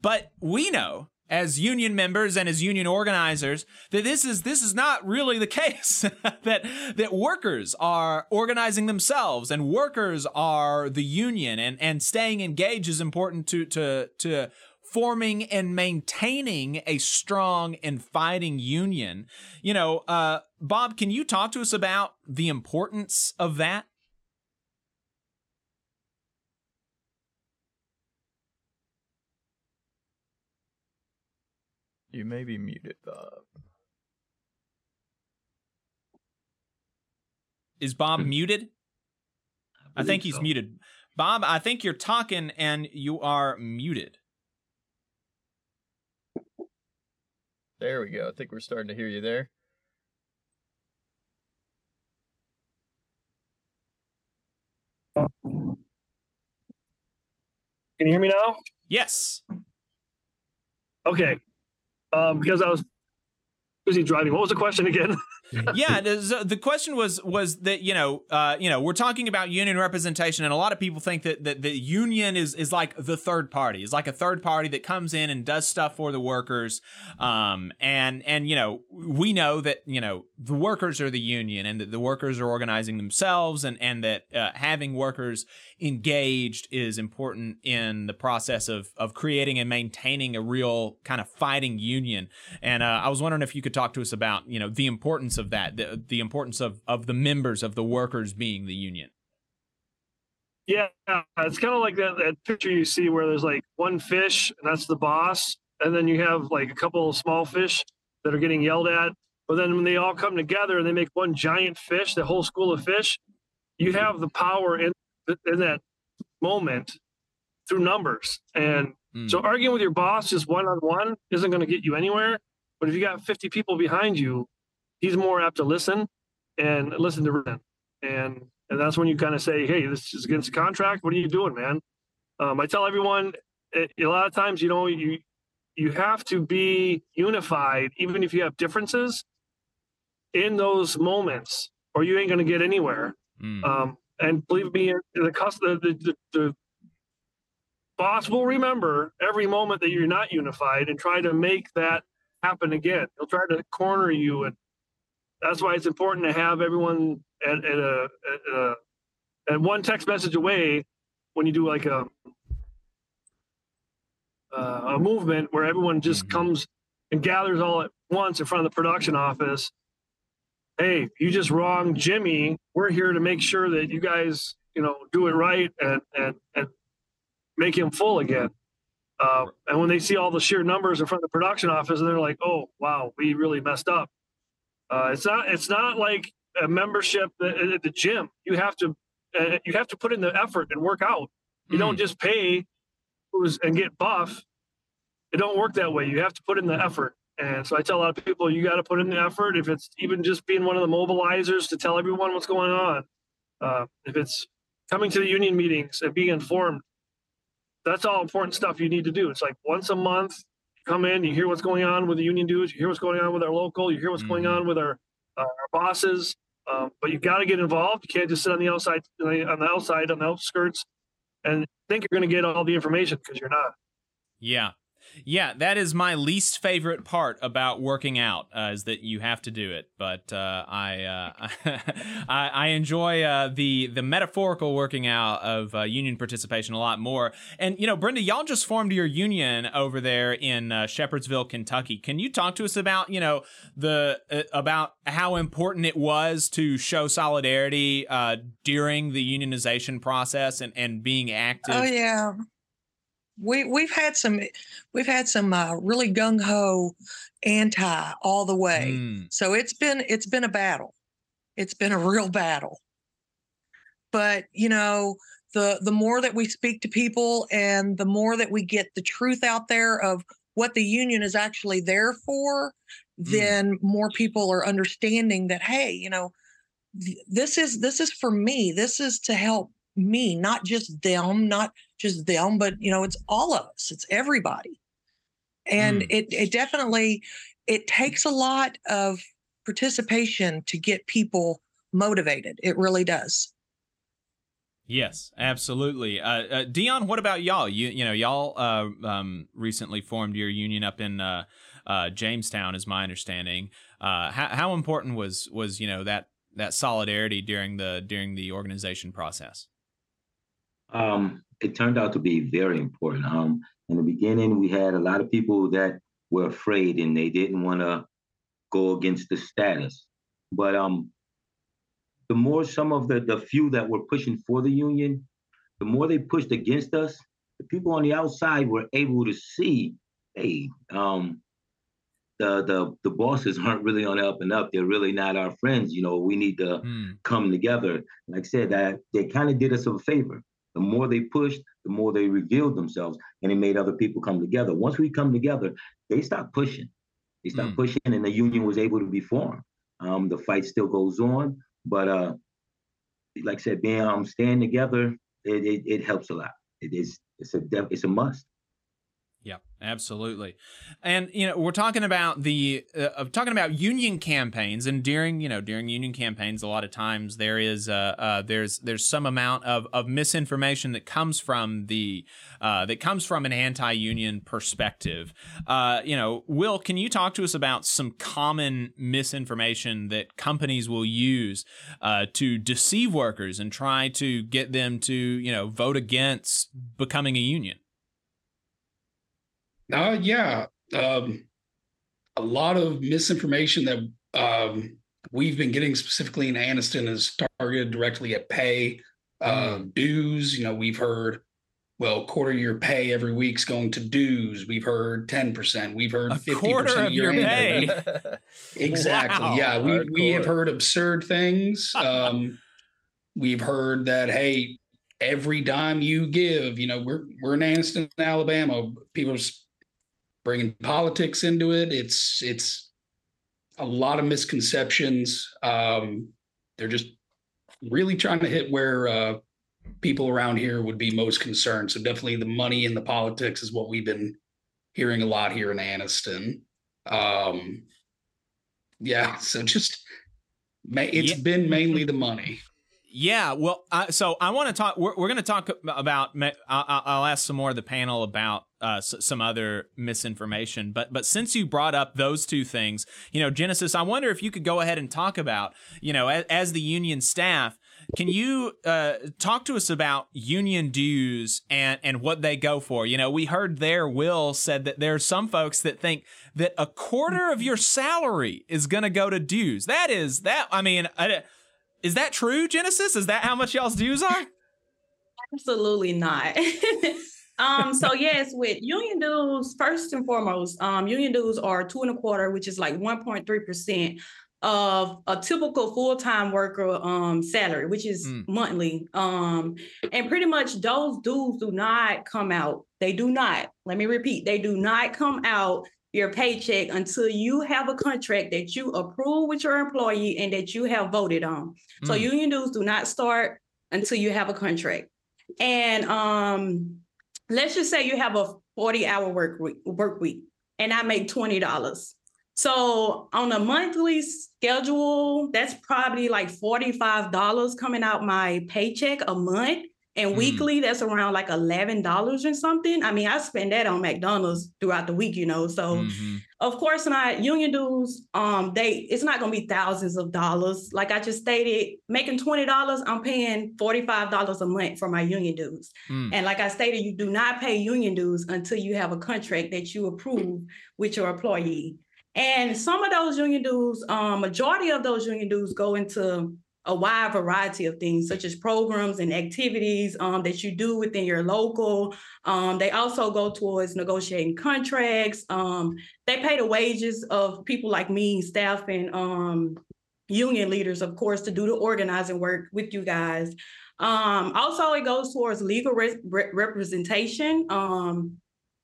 But we know as union members and as union organizers that this is this is not really the case. That that workers are organizing themselves and workers are the union. And and staying engaged is important to to to forming and maintaining a strong and fighting union. You know, uh, Bob, can you talk to us about the importance of that? You may be muted, Bob. Is Bob muted? I, I think he's so. muted. Bob, I think you're talking and you are muted. There we go. I think we're starting to hear you there. Can you hear me now? Yes. Okay. Um, because I was busy driving. What was the question again? yeah, the question was was that you know uh, you know we're talking about union representation, and a lot of people think that that the union is is like the third party, is like a third party that comes in and does stuff for the workers. Um, and and you know we know that you know the workers are the union, and that the workers are organizing themselves, and and that uh, having workers engaged is important in the process of of creating and maintaining a real kind of fighting union. And uh, I was wondering if you could talk to us about you know the importance of that, the the importance of of the members of the workers being the union. Yeah, it's kind of like that that picture you see where there's like one fish and that's the boss, and then you have like a couple of small fish that are getting yelled at. But then when they all come together and they make one giant fish, the whole school of fish, you have the power in in that moment through numbers. And mm. so arguing with your boss just one on one isn't going to get you anywhere. But if you got 50 people behind you, he's more apt to listen and listen to reason. And and that's when you kind of say, hey, this is against the contract. What are you doing, man? Um, I tell everyone it, a lot of times, you know, you you have to be unified, even if you have differences in those moments, or you ain't going to get anywhere. Mm. Um, and believe me, the, the, the, the boss will remember every moment that you're not unified and try to make that happen again. He'll try to corner you, and that's why it's important to have everyone at, at a, at, a, at one text message away when you do like a uh, a movement where everyone just comes and gathers all at once in front of the production office. Hey, you just wronged Jimmy. We're here to make sure that you guys, you know, do it right and and and make him full again. Uh, and when they see all the sheer numbers in front of the production office, and they're like, "Oh, wow, we really messed up." Uh, it's not. It's not like a membership at, at the gym. You have to. Uh, you have to put in the effort and work out. You don't just pay and get buff. It don't work that way. You have to put in the effort. And so I tell a lot of people, you got to put in the effort. If it's even just being one of the mobilizers to tell everyone what's going on, uh, if it's coming to the union meetings and being informed, that's all important stuff you need to do. It's like once a month, come in, you hear what's going on with the union dudes, you hear what's going on with our local, you hear what's going on with our uh, our bosses. Um, but you've got to get involved. You can't just sit on the outside, on the outside, on the outskirts, and think you're going to get all the information because you're not. Yeah. Yeah, that is my least favorite part about working out uh, is that you have to do it. But uh, I, uh, I, I enjoy uh, the the metaphorical working out of uh, union participation a lot more. And you know, Brenda, y'all just formed your union over there in uh, Shepherdsville, Kentucky. Can you talk to us about you know the about how important it was to show solidarity during the unionization process and and being active? Oh yeah we we've had some we've had some uh, really gung ho anti all the way. Mm. So it's been it's been a battle. It's been a real battle. But you know, the the more that we speak to people and the more that we get the truth out there of what the union is actually there for, mm. then more people are understanding that hey, you know, th- this is this is for me. This is to help me, not just them, not just them, but you know, it's all of us. It's everybody. And mm. it it definitely it takes a lot of participation to get people motivated. It really does. Yes, absolutely. Uh, uh, Dion, what about y'all? You you know y'all uh, um, recently formed your union up in uh, uh, Jamestown, is my understanding. Uh, how, how important was was you know that that solidarity during the during the organization process? Um, it turned out to be very important. Um, in the beginning, we had a lot of people that were afraid and they didn't want to go against the status. But um, the more some of the the few that were pushing for the union, the more they pushed against us, the people on the outside were able to see, hey, um, the the the bosses aren't really on the up and up. They're really not our friends. You know, we need to mm. come together. Like I said, that they kind of did us a favor. The more they pushed, the more they revealed themselves and it made other people come together. Once we come together, they stopped pushing. They stopped mm. pushing and the union was able to be formed. Um, the fight still goes on, but uh, like I said, being um, staying together, it, it, it helps a lot. It is it's a it's a must. Yeah, absolutely. And you know, we're talking about the uh, talking about union campaigns, and during you know during union campaigns, a lot of times there is uh, uh, there's there's some amount of, of misinformation that comes from the uh, that comes from an anti-union perspective. Uh, you know, Will, can you talk to us about some common misinformation that companies will use uh, to deceive workers and try to get them to you know vote against becoming a union? Uh, yeah. Um, a lot of misinformation that um, we've been getting specifically in Anniston is targeted directly at pay, uh, mm. dues. You know, we've heard, well, quarter your pay every week's going to dues. We've heard 10%. We've heard a 50% of your pay. exactly. Wow. Yeah. We, we have heard absurd things. Um, we've heard that, hey, every dime you give, you know, we're, we're in Anniston, Alabama. People's bringing politics into it. It's it's a lot of misconceptions. Um, they're just really trying to hit where uh, people around here would be most concerned. So definitely the money and the politics is what we've been hearing a lot here in Anniston. Um, yeah, so just it's yeah. been mainly the money. Yeah, well, uh, so I want to talk. We're, we're going to talk about. I'll, I'll, ask some more of the panel about uh, some other misinformation. But but since you brought up those two things, you know, Genesis, I wonder if you could go ahead and talk about, you know, as, as the union staff, can you uh, talk to us about union dues and and what they go for? You know, we heard there Will said that there are some folks that think that a quarter of your salary is going to go to dues. That is that. I mean, is that true, Genesis? Is that how much y'all's dues are? Absolutely not. um, so yes, with union dues, first and foremost, um, union dues are two and a quarter, which is like 1.3 percent of a typical full-time worker um salary, which is mm. monthly. Um, and pretty much those dues do not come out. They do not, let me repeat, they do not come out your paycheck until you have a contract that you approve with your employee and that you have voted on. Mm. So union dues do not start until you have a contract. And um, let's just say you have a 40 hour work week, work week and I make $20. So on a monthly schedule, that's probably like $45 coming out my paycheck a month. And mm. weekly, that's around like eleven dollars or something. I mean, I spend that on McDonald's throughout the week, you know. So, mm-hmm. of course, not union dues. Um, they it's not gonna be thousands of dollars. Like I just stated, making twenty dollars, I'm paying forty five dollars a month for my union dues. Mm. And like I stated, you do not pay union dues until you have a contract that you approve with your employee. And some of those union dues, um, majority of those union dues go into a wide variety of things, such as programs and activities um, that you do within your local. Um, they also go towards negotiating contracts. Um, they pay the wages of people like me, staff, and um, union leaders, of course, to do the organizing work with you guys. Um, also, it goes towards legal re- re- representation. Um,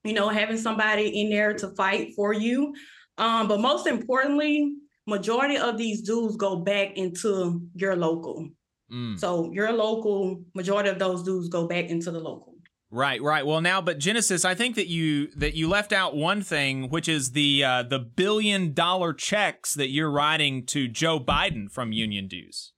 you know, having somebody in there to fight for you. But most importantly, majority of these dues go back into your local. Mm. So your local, majority of those dues go back into the local. Right, right. Well, now, but Genesis, I think that you that you left out one thing, which is the uh, the billion dollar checks that you're writing to Joe Biden from union dues.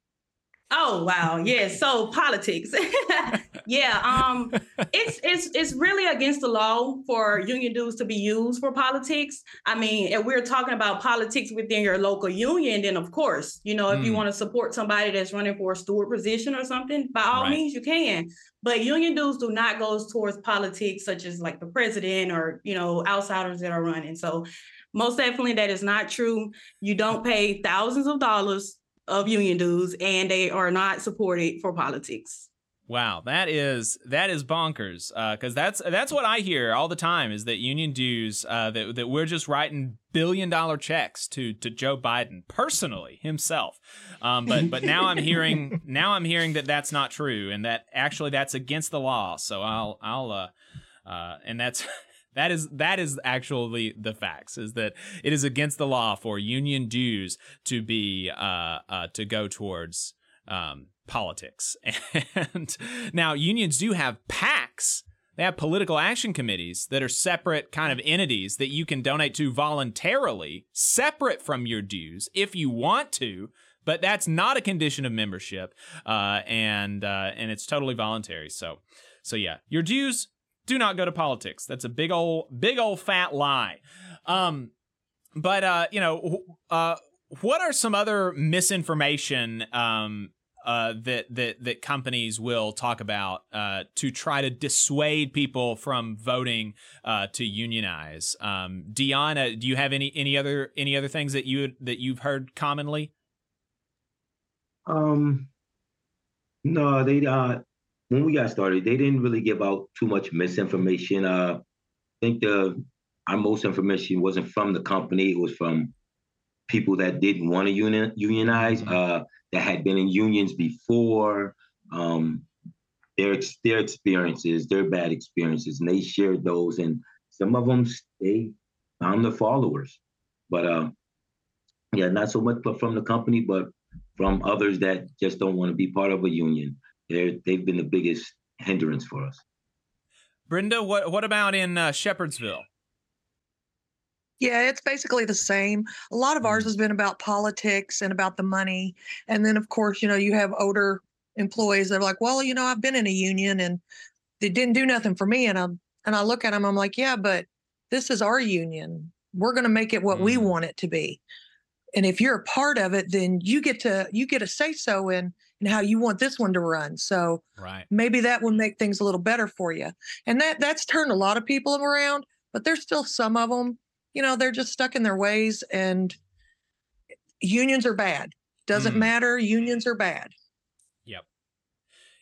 Oh wow, yeah. So politics, yeah. Um, it's it's it's really against the law for union dues to be used for politics. I mean, if we're talking about politics within your local union, then of course, you know, if mm. you want to support somebody that's running for a steward position or something, by all right. means, you can. But union dues do not go towards politics, such as like the president or you know outsiders that are running. So most definitely, that is not true. You don't pay thousands of dollars of union dues and they are not supported for politics. Wow, that is that is bonkers. Because uh, that's that's what I hear all the time is that union dues uh, that that we're just writing billion dollar checks to to Joe Biden personally himself. Um, but but now I'm hearing now I'm hearing that that's not true and that actually that's against the law. So I'll I'll uh, uh and that's that is that is actually the facts. Is that it is against the law for union dues to be uh, uh, to go towards um, politics. And now unions do have PACs. They have political action committees that are separate kind of entities that you can donate to voluntarily, separate from your dues if you want to. But that's not a condition of membership, uh, and uh, and it's totally voluntary. So, so yeah, your dues do not go to politics. That's a big old, big old fat lie. Um, but uh, you know, uh, what are some other misinformation um, uh, that that that companies will talk about uh, to try to dissuade people from voting uh, to unionize? Um, Deanna, do you have any any other any other things that you that you've heard commonly? Um, no, they uh, when we got started, they didn't really give out too much misinformation. Uh, I think the our most information wasn't from the company; it was from people that didn't want to union, unionize, mm-hmm. uh, that had been in unions before, um, their their experiences, their bad experiences, and they shared those. And some of them they found the followers, but uh, yeah, not so much from the company, but from others that just don't want to be part of a union they're they've been the biggest hindrance for us. Brenda, what what about in uh, Shepherdsville? Yeah, it's basically the same. A lot of ours mm. has been about politics and about the money, and then of course, you know, you have older employees that are like, well, you know, I've been in a union and they didn't do nothing for me, and I and I look at them, I'm like, yeah, but this is our union. We're going to make it what mm. we want it to be, and if you're a part of it, then you get to you get a say so in and how you want this one to run. So right. maybe that will make things a little better for you. And that that's turned a lot of people around, but there's still some of them, you know, they're just stuck in their ways and unions are bad. Doesn't Mm. matter, unions are bad. Yep.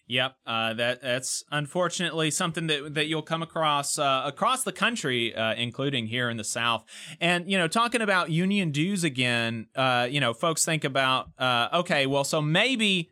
Yep, uh, that that's unfortunately something that that you'll come across uh, across the country, uh, including here in the South. And you know, talking about union dues again, uh, you know, folks think about uh, okay, well, so maybe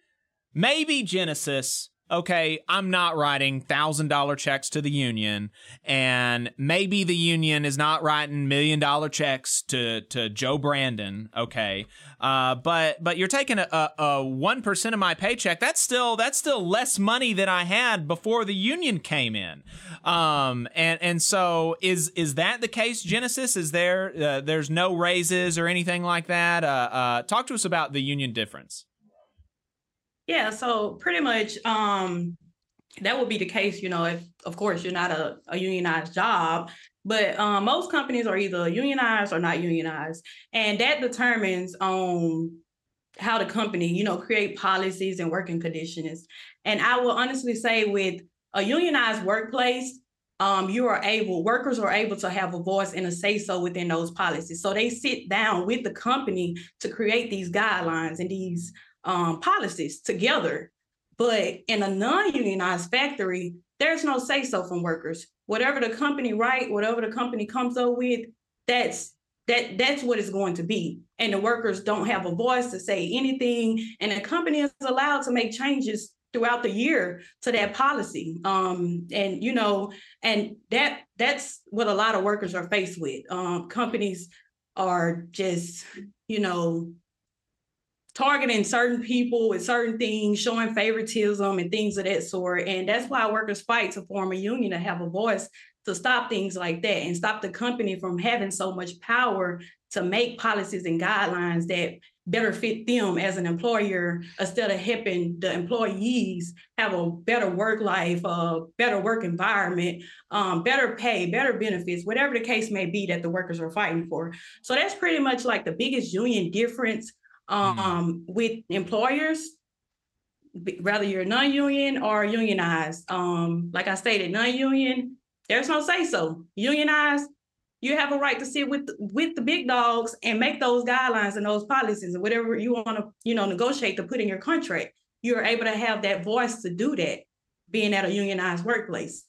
maybe Genesis. Okay, I'm not writing thousand dollar checks to the union, and maybe the union is not writing million dollar checks to to Joe Brandon. Okay, uh, but but you're taking a one percent of my paycheck. That's still that's still less money than I had before the union came in. Um, and and so is is that the case? Genesis is there? Uh, there's no raises or anything like that. Uh, uh, talk to us about the union difference. Yeah, so pretty much um that would be the case, you know, if of course you're not a, a unionized job, but um, most companies are either unionized or not unionized. And that determines um how the company, you know, create policies and working conditions. And I will honestly say with a unionized workplace, um, you are able, workers are able to have a voice and a say so within those policies. So they sit down with the company to create these guidelines and these um, policies together. But in a non-unionized factory, there's no say so from workers. Whatever the company write, whatever the company comes up with, that's that that's what it's going to be. And the workers don't have a voice to say anything. And the company is allowed to make changes throughout the year to that policy. Um, and you know, and that that's what a lot of workers are faced with. Um, companies are just, you know, targeting certain people with certain things, showing favoritism and things of that sort. And that's why workers fight to form a union to have a voice to stop things like that and stop the company from having so much power to make policies and guidelines that better fit them as an employer instead of helping the employees have a better work life, a better work environment, um, better pay, better benefits, whatever the case may be that the workers are fighting for. So that's pretty much like the biggest union difference um, with employers, whether you're non-union or unionized. Um, like I stated, non-union, there's no say so. Unionized, you have a right to sit with with the big dogs and make those guidelines and those policies and whatever you want to, you know, negotiate to put in your contract. You're able to have that voice to do that, being at a unionized workplace.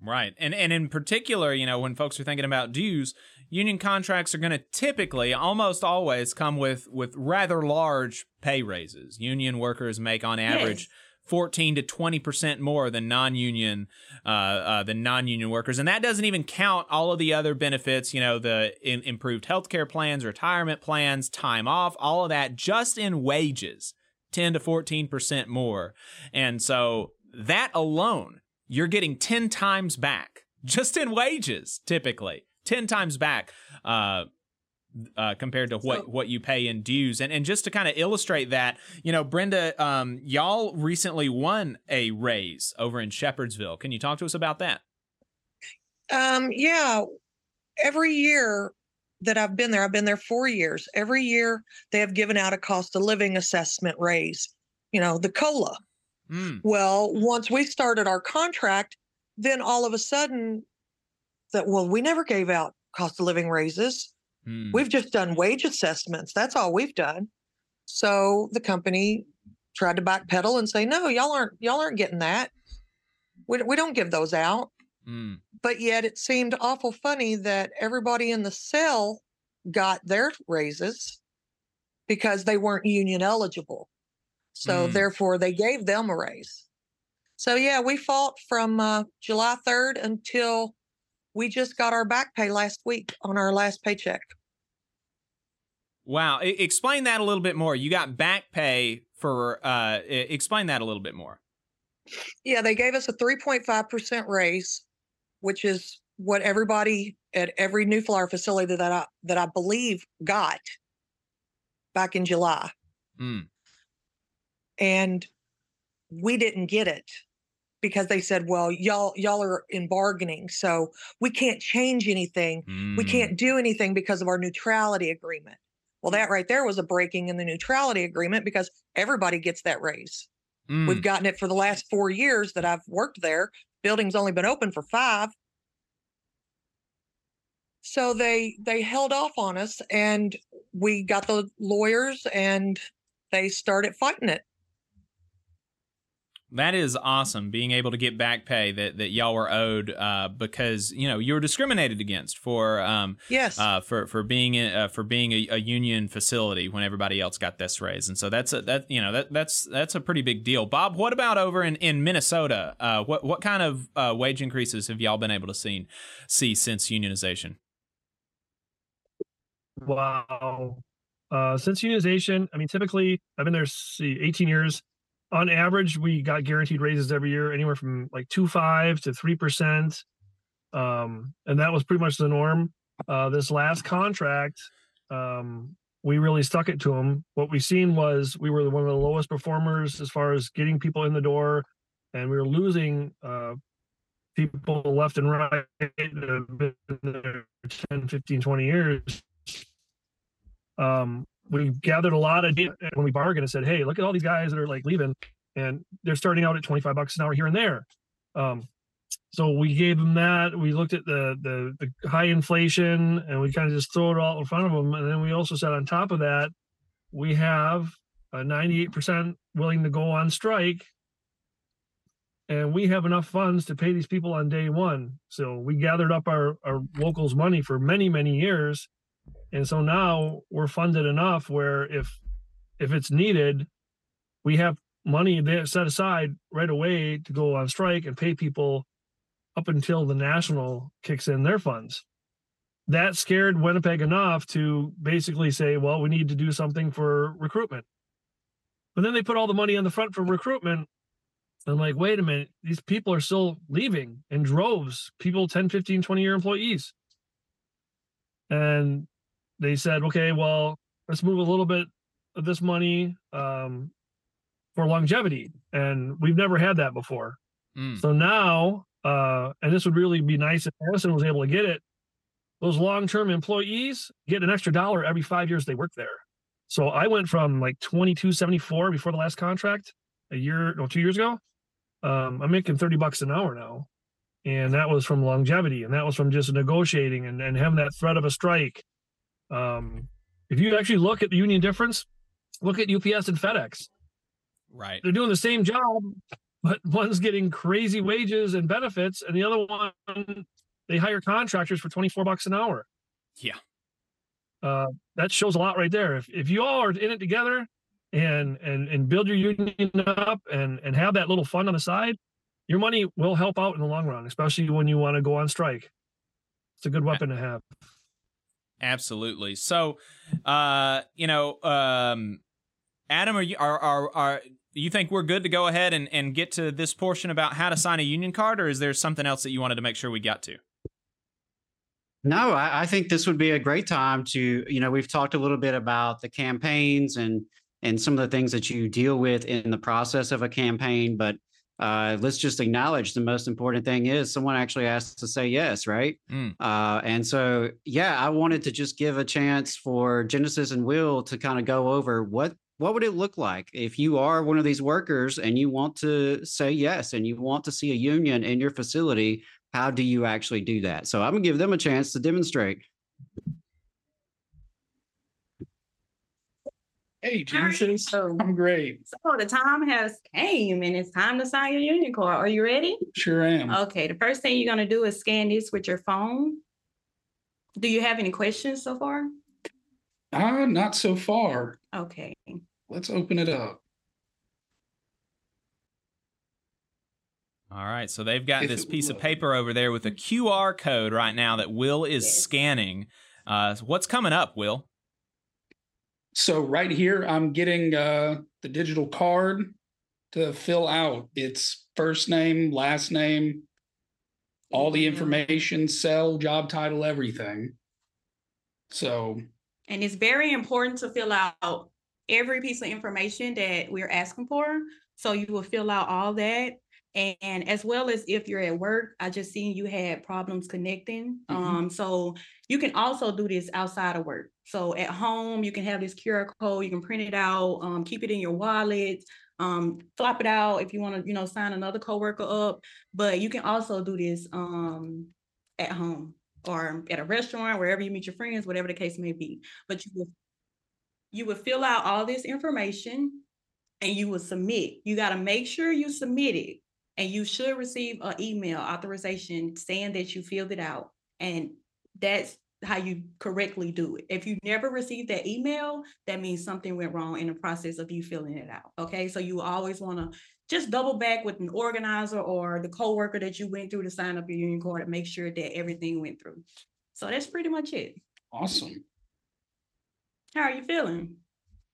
Right. And and in particular, you know, when folks are thinking about dues, union contracts are going to typically almost always come with with rather large pay raises. Union workers make on average 14 to 20% more than non-union uh, uh, than non-union workers. And that doesn't even count all of the other benefits you know the in, improved healthcare plans retirement plans time off all of that just in wages 10 to 14% more. And so that alone you're getting 10 times back just in wages typically 10 times back uh, uh, compared to what what you pay in dues and and just to kind of illustrate that you know brenda um, y'all recently won a raise over in shepherdsville can you talk to us about that Um, yeah, every year that I've been there, I've been there four years. Every year they have given out a cost of living assessment raise, you know, the COLA. Mm. Well, once we started our contract, then all of a sudden that, well, we never gave out cost of living raises. Hmm. We've just done wage assessments. That's all we've done. So the company tried to backpedal and say, no, y'all aren't, y'all aren't getting that. We, we don't give those out. Mm. But yet it seemed awful funny that everybody in the cell got their raises because they weren't union eligible. So Mm. therefore they gave them a raise. So yeah, we fought from uh, July 3rd until we just got our back pay last week on our last paycheck. wow I- explain that a little bit more you got back pay for uh, explain that a little bit more Yeah, they gave us a 3.5% raise, which is what everybody at every new flyer facility that I that I believe got back in July. Mm. And we didn't get it because they said, well, y'all y'all are in bargaining, so we can't change anything. We Mm. can't do anything because of our neutrality agreement. Well, that right there was a breaking in the neutrality agreement because everybody gets that raise. Mm. We've gotten it for the last four years that I've worked there. Building's only been open for five. So they they held off on us and we got the lawyers and they started fighting it. That is awesome. Being able to get back pay that, that y'all were owed uh, because you know you were discriminated against for um, yes uh, for for being in, uh, for being a, a, union facility when everybody else got this raise, and so that's a, that you know that that's that's a pretty big deal. Bob, what about over in in Minnesota? Uh, what what kind of uh, wage increases have y'all been able to see see since unionization? Wow. Uh, since unionization, I mean, typically I've been there see 18 years. On average, we got guaranteed raises every year, anywhere from like two five to three percent, um, and that was pretty much the norm. Uh, this last contract, um, we really stuck it to them. What we seen was we were one of the lowest performers as far as getting people in the door, and we were losing uh, people left and right that have been there 10, 15, 20 years um, we gathered a lot of data when we bargained and said, "Hey, look at all these guys that are like leaving, and they're starting out at 25 bucks an hour here and there." Um, so we gave them that. We looked at the the, the high inflation, and we kind of just throw it all in front of them. And then we also said, on top of that, we have a 98% willing to go on strike, and we have enough funds to pay these people on day one. So we gathered up our our locals' money for many many years and so now we're funded enough where if if it's needed we have money there set aside right away to go on strike and pay people up until the national kicks in their funds. That scared winnipeg enough to basically say well we need to do something for recruitment. But then they put all the money on the front for recruitment. I'm like wait a minute. These people are still leaving in droves people 10 15 20 year employees. And they said, okay, well, let's move a little bit of this money um, for longevity. And we've never had that before. Mm. So now, uh, and this would really be nice if Madison was able to get it, those long term employees get an extra dollar every five years they work there. So I went from like 2274 before the last contract a year, no, two years ago. Um, I'm making 30 bucks an hour now. And that was from longevity. And that was from just negotiating and, and having that threat of a strike um, if you actually look at the union difference, look at UPS and FedEx. Right. They're doing the same job, but one's getting crazy wages and benefits, and the other one they hire contractors for 24 bucks an hour. Yeah. Uh, that shows a lot right there. If if you all are in it together and and and build your union up and and have that little fund on the side, your money will help out in the long run, especially when you want to go on strike. It's a good weapon to have. Absolutely. So, uh, you know, um, Adam, are you are are are you think we're good to go ahead and, and get to this portion about how to sign a union card, or is there something else that you wanted to make sure we got to? No, I, I think this would be a great time to, you know, we've talked a little bit about the campaigns and and some of the things that you deal with in the process of a campaign, but uh, let's just acknowledge the most important thing is someone actually has to say yes, right? Mm. Uh, and so, yeah, I wanted to just give a chance for Genesis and Will to kind of go over what what would it look like if you are one of these workers and you want to say yes and you want to see a union in your facility. How do you actually do that? So I'm gonna give them a chance to demonstrate. Hey, Genesis. I'm great. So the time has came and it's time to sign your union card. Are you ready? Sure am. Okay, the first thing you're gonna do is scan this with your phone. Do you have any questions so far? Ah, not so far. Okay. Let's open it up. All right, so they've got If this it piece of paper over there with a QR code right now that Will is scanning. Uh, what's coming up, Will? So right here, I'm getting uh, the digital card to fill out. It's first name, last name, all the information, cell, job title, everything. So And it's very important to fill out every piece of information that we're asking for. So you will fill out all that. And as well as if you're at work, I just seen you had problems connecting. Mhm. Um, so you can also do this outside of work. So at home, you can have this QR code, you can print it out, um, keep it in your wallet, um, flop it out if you want to, you know, sign another coworker up. But you can also do this um at home or at a restaurant, wherever you meet your friends, whatever the case may be. But you will you would fill out all this information and you will submit. You got to make sure you submit it. And you should receive an email authorization saying that you filled it out. And that's how you correctly do it. If you never received that email, that means something went wrong in the process of you filling it out. Okay. So you always want to just double back with an organizer or the coworker that you went through to sign up your union card and make sure that everything went through. So that's pretty much it. Awesome. How are you feeling?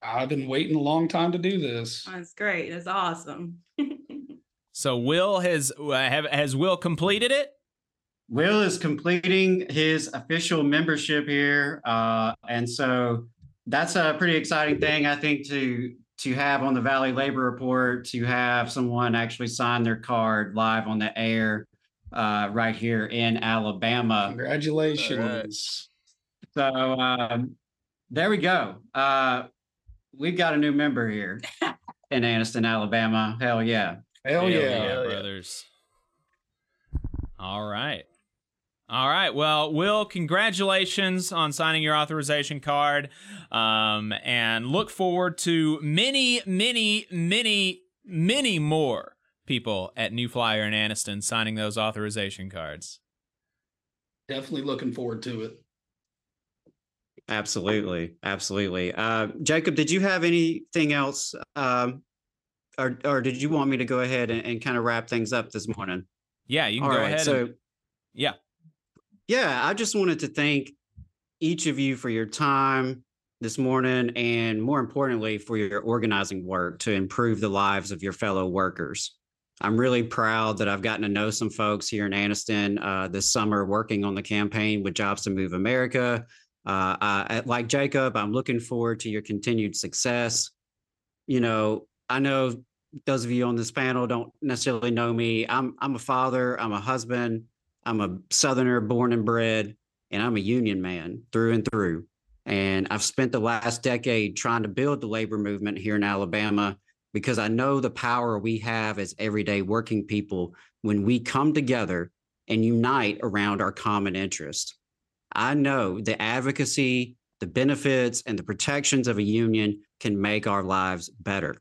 I've been waiting a long time to do this. That's great. That's awesome. So Will has uh, have has Will completed it? Will is completing his official membership here, uh, and so that's a pretty exciting thing, I think, to to have on the Valley Labor Report to have someone actually sign their card live on the air uh, right here in Alabama. Congratulations! So um, there we go. Uh, we've got a new member here in Anniston, Alabama. Hell yeah! Hell yeah. brothers. All right. All right. Well, Will, congratulations on signing your authorization card. Um, and look forward to many, many, many, many more people at New Flyer and Anniston signing those authorization cards. Definitely looking forward to it. Absolutely, absolutely. Uh, Jacob, did you have anything else, um, or or did you want me to go ahead and, and kind of wrap things up this morning? Yeah, you can All go right, ahead. So, and, yeah. yeah, I just wanted to thank each of you for your time this morning, and more importantly, for your organizing work to improve the lives of your fellow workers. I'm really proud that I've gotten to know some folks here in Anniston uh, this summer working on the campaign with Jobs to Move America. Uh, I, like Jacob, I'm looking forward to your continued success. You know, I know those of you on this panel don't necessarily know me. I'm I'm a father, I'm a husband, I'm a Southerner born and bred, and I'm a union man through and through. And I've spent the last decade trying to build the labor movement here in Alabama because I know the power we have as everyday working people when we come together and unite around our common interest. I know the advocacy, the benefits, and the protections of a union can make our lives better.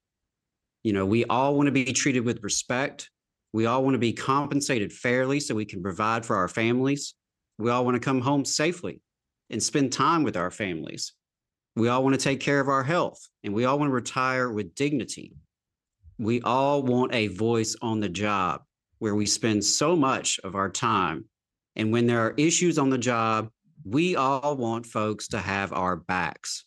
You know, we all want to be treated with respect. We all want to be compensated fairly so we can provide for our families. We all want to come home safely and spend time with our families. We all want to take care of our health and we all want to retire with dignity. We all want a voice on the job where we spend so much of our time. And when there are issues on the job, we all want folks to have our backs.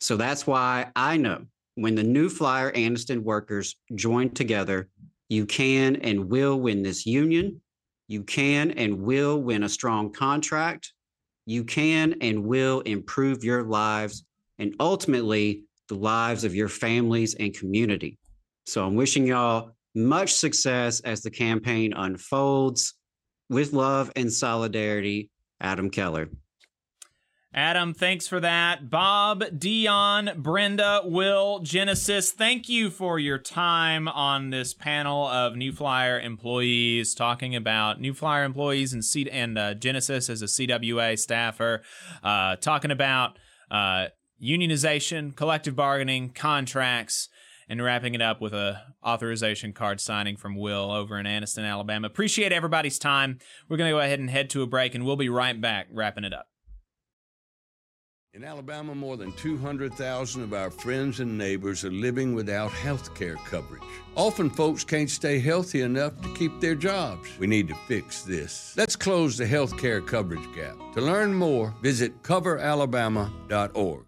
So that's why I know when the new Flyer Anniston workers join together, you can and will win this union. You can and will win a strong contract. You can and will improve your lives and ultimately the lives of your families and community. So I'm wishing y'all much success as the campaign unfolds. With love and solidarity, Adam Keller. Adam, thanks for that. Bob, Dion, Brenda, Will, Genesis, thank you for your time on this panel of New Flyer employees talking about New Flyer employees and C- and uh, Genesis as a CWA staffer, uh, talking about uh, unionization, collective bargaining, contracts, and wrapping it up with a authorization card signing from Will over in Anniston, Alabama. Appreciate everybody's time. We're going to go ahead and head to a break, and we'll be right back wrapping it up. In Alabama, more than 200,000 of our friends and neighbors are living without health care coverage. Often, folks can't stay healthy enough to keep their jobs. We need to fix this. Let's close the health care coverage gap. To learn more, visit coveralabama.org.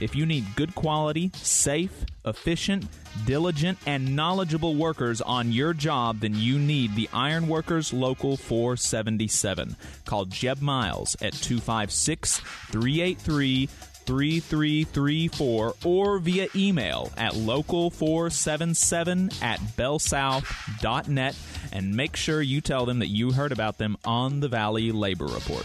If you need good quality, safe, efficient, diligent, and knowledgeable workers on your job, then you need the Ironworkers Local 477. Call Jeb Miles at 256 383 3334 or via email at local477 at bellsouth.net and make sure you tell them that you heard about them on the Valley Labor Report.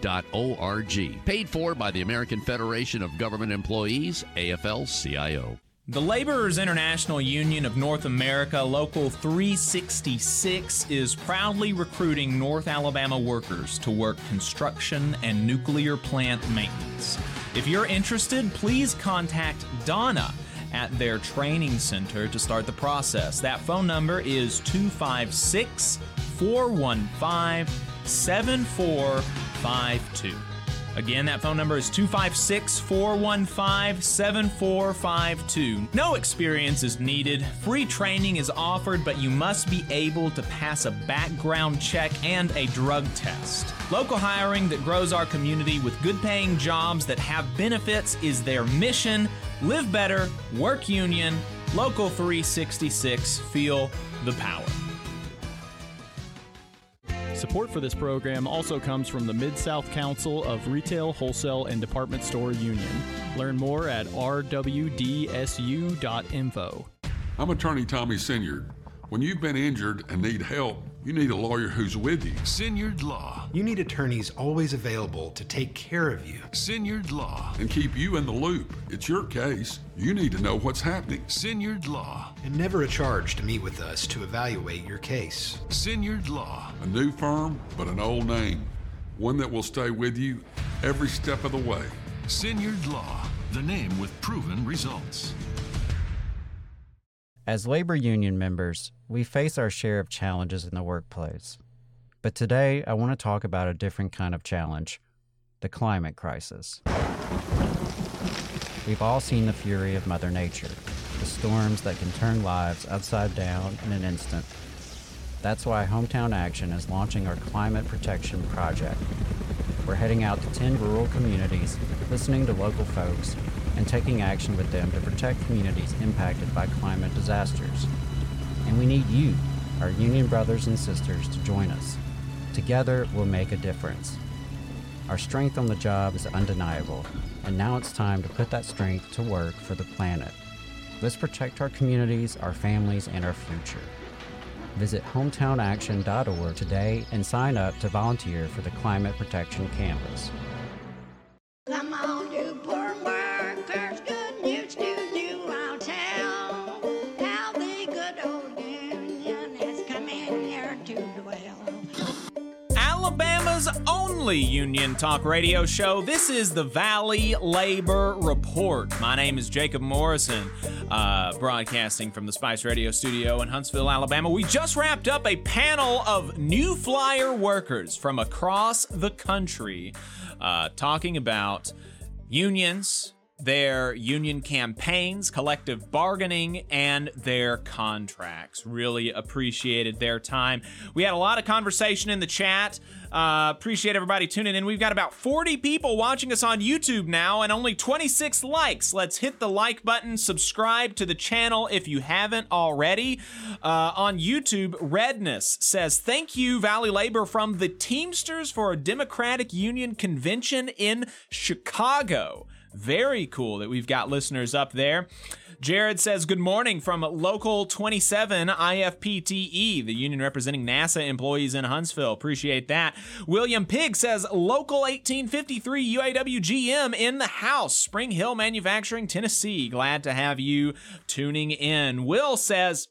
AFL.org. Paid for by the American Federation of Government Employees, AFL CIO. The Laborers International Union of North America, Local 366, is proudly recruiting North Alabama workers to work construction and nuclear plant maintenance. If you're interested, please contact Donna at their training center to start the process. That phone number is 256 415 7452. Again, that phone number is 256 415 7452. No experience is needed. Free training is offered, but you must be able to pass a background check and a drug test. Local hiring that grows our community with good paying jobs that have benefits is their mission. Live better, work union, Local 366, feel the power. Support for this program also comes from the Mid South Council of Retail, Wholesale, and Department Store Union. Learn more at rwdsu.info. I'm attorney Tommy Sinyard. When you've been injured and need help, you need a lawyer who's with you. Sinyard Law. You need attorneys always available to take care of you. Sinyard Law. And keep you in the loop. It's your case. You need to know what's happening. Sinyard Law. And never a charge to meet with us to evaluate your case. Sinyard Law. A new firm, but an old name. One that will stay with you every step of the way. Sinyard Law. The name with proven results. As labor union members, we face our share of challenges in the workplace. But today, I want to talk about a different kind of challenge the climate crisis. We've all seen the fury of Mother Nature, the storms that can turn lives upside down in an instant. That's why Hometown Action is launching our climate protection project. We're heading out to 10 rural communities, listening to local folks, and taking action with them to protect communities impacted by climate disasters. And we need you, our union brothers and sisters, to join us. Together, we'll make a difference. Our strength on the job is undeniable, and now it's time to put that strength to work for the planet. Let's protect our communities, our families, and our future. Visit hometownaction.org today and sign up to volunteer for the Climate Protection Canvass. Only union talk radio show. This is the Valley Labor Report. My name is Jacob Morrison, uh, broadcasting from the Spice Radio studio in Huntsville, Alabama. We just wrapped up a panel of new flyer workers from across the country uh, talking about unions, their union campaigns, collective bargaining, and their contracts. Really appreciated their time. We had a lot of conversation in the chat. Uh, appreciate everybody tuning in. We've got about 40 people watching us on YouTube now and only 26 likes. Let's hit the like button, subscribe to the channel if you haven't already. Uh, on YouTube, Redness says, Thank you, Valley Labor, from the Teamsters for a Democratic Union convention in Chicago. Very cool that we've got listeners up there. Jared says, Good morning from Local 27 IFPTE, the union representing NASA employees in Huntsville. Appreciate that. William Pig says, Local 1853 UAW GM in the house, Spring Hill Manufacturing, Tennessee. Glad to have you tuning in. Will says,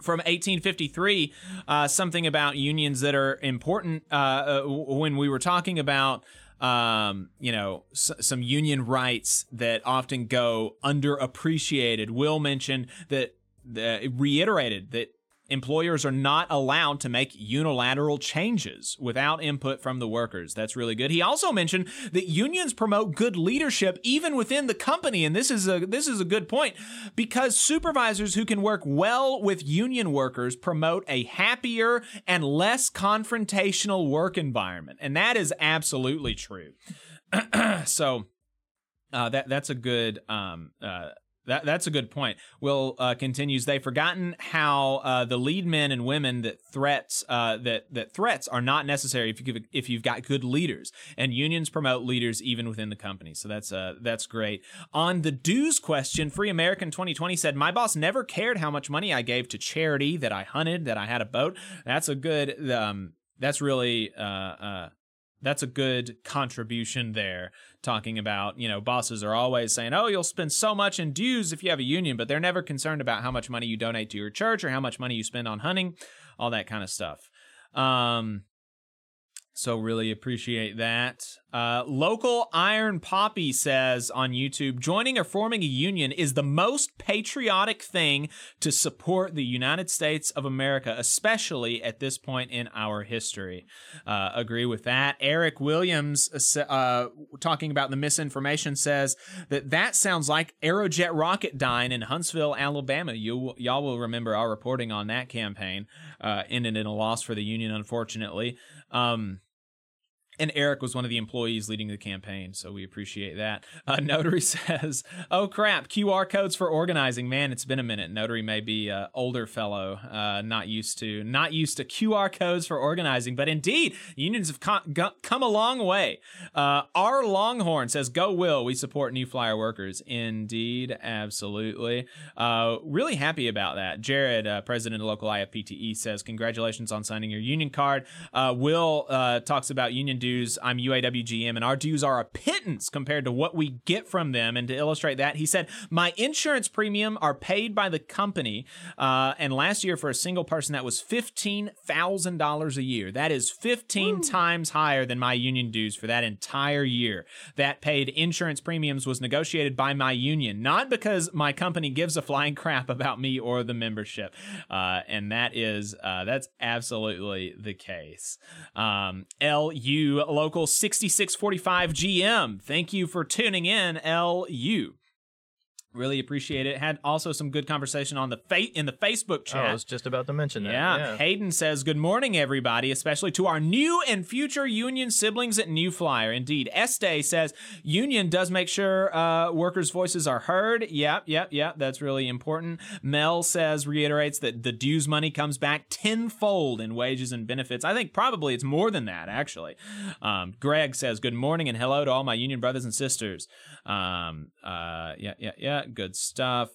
from 1853, uh, something about unions that are important uh, uh, when we were talking about um, you know, s- some union rights that often go underappreciated. Will mentioned that the, reiterated that employers are not allowed to make unilateral changes without input from the workers. That's really good. He also mentioned that unions promote good leadership even within the company and this is a this is a good point because supervisors who can work well with union workers promote a happier and less confrontational work environment. And that is absolutely true. so uh, that that's a good um, uh, that that's a good point. Will uh, continues. They've forgotten how uh, the lead men and women that threats uh, that that threats are not necessary if you if you've got good leaders. And unions promote leaders even within the company. So that's uh that's great. On the dues question, Free American 2020 said, "My boss never cared how much money I gave to charity, that I hunted, that I had a boat." That's a good. Um, that's really. That's a good contribution there talking about you know bosses are always saying oh you'll spend so much in dues if you have a union but they're never concerned about how much money you donate to your church or how much money you spend on hunting all that kind of stuff. Um so really appreciate that. Uh, local Iron Poppy says on YouTube, joining or forming a union is the most patriotic thing to support the United States of America, especially at this point in our history. Uh, agree with that. Eric Williams, uh, talking about the misinformation, says that that sounds like Aerojet Rocketdyne in Huntsville, Alabama. You y'all will remember our reporting on that campaign. Uh, ended in a loss for the union, unfortunately. Um, and Eric was one of the employees leading the campaign, so we appreciate that. Uh, Notary says, "Oh crap, QR codes for organizing. Man, it's been a minute. Notary may be uh, older fellow, uh, not used to not used to QR codes for organizing, but indeed, unions have go- come a long way." Uh, our Longhorn says, "Go Will, we support New Flyer workers." Indeed, absolutely. Uh, really happy about that. Jared, uh, president of local IFPTE, says, "Congratulations on signing your union card." Uh, Will uh, talks about union dues. I'm UAWGM, and our dues are a pittance compared to what we get from them. And to illustrate that, he said, My insurance premium are paid by the company. Uh, and last year, for a single person, that was $15,000 a year. That is 15 times higher than my union dues for that entire year. That paid insurance premiums was negotiated by my union, not because my company gives a flying crap about me or the membership. Uh, and that is, uh, that's absolutely the case. Um, LU local 6645 GM. Thank you for tuning in, LU. Really appreciate it. Had also some good conversation on the fa- in the Facebook chat. Oh. I was just about to mention that. Yeah. Yeah. Hayden says, Good morning, everybody, especially to our new and future union siblings at New Flyer. Indeed. Este says, Union does make sure uh, workers' voices are heard. Yep, yep, yep. That's really important. Mel says, reiterates that the dues money comes back tenfold in wages and benefits. I think probably it's more than that, actually. Um, Greg says, Good morning and hello to all my union brothers and sisters. Um, uh, yeah, yeah, yeah. Good stuff.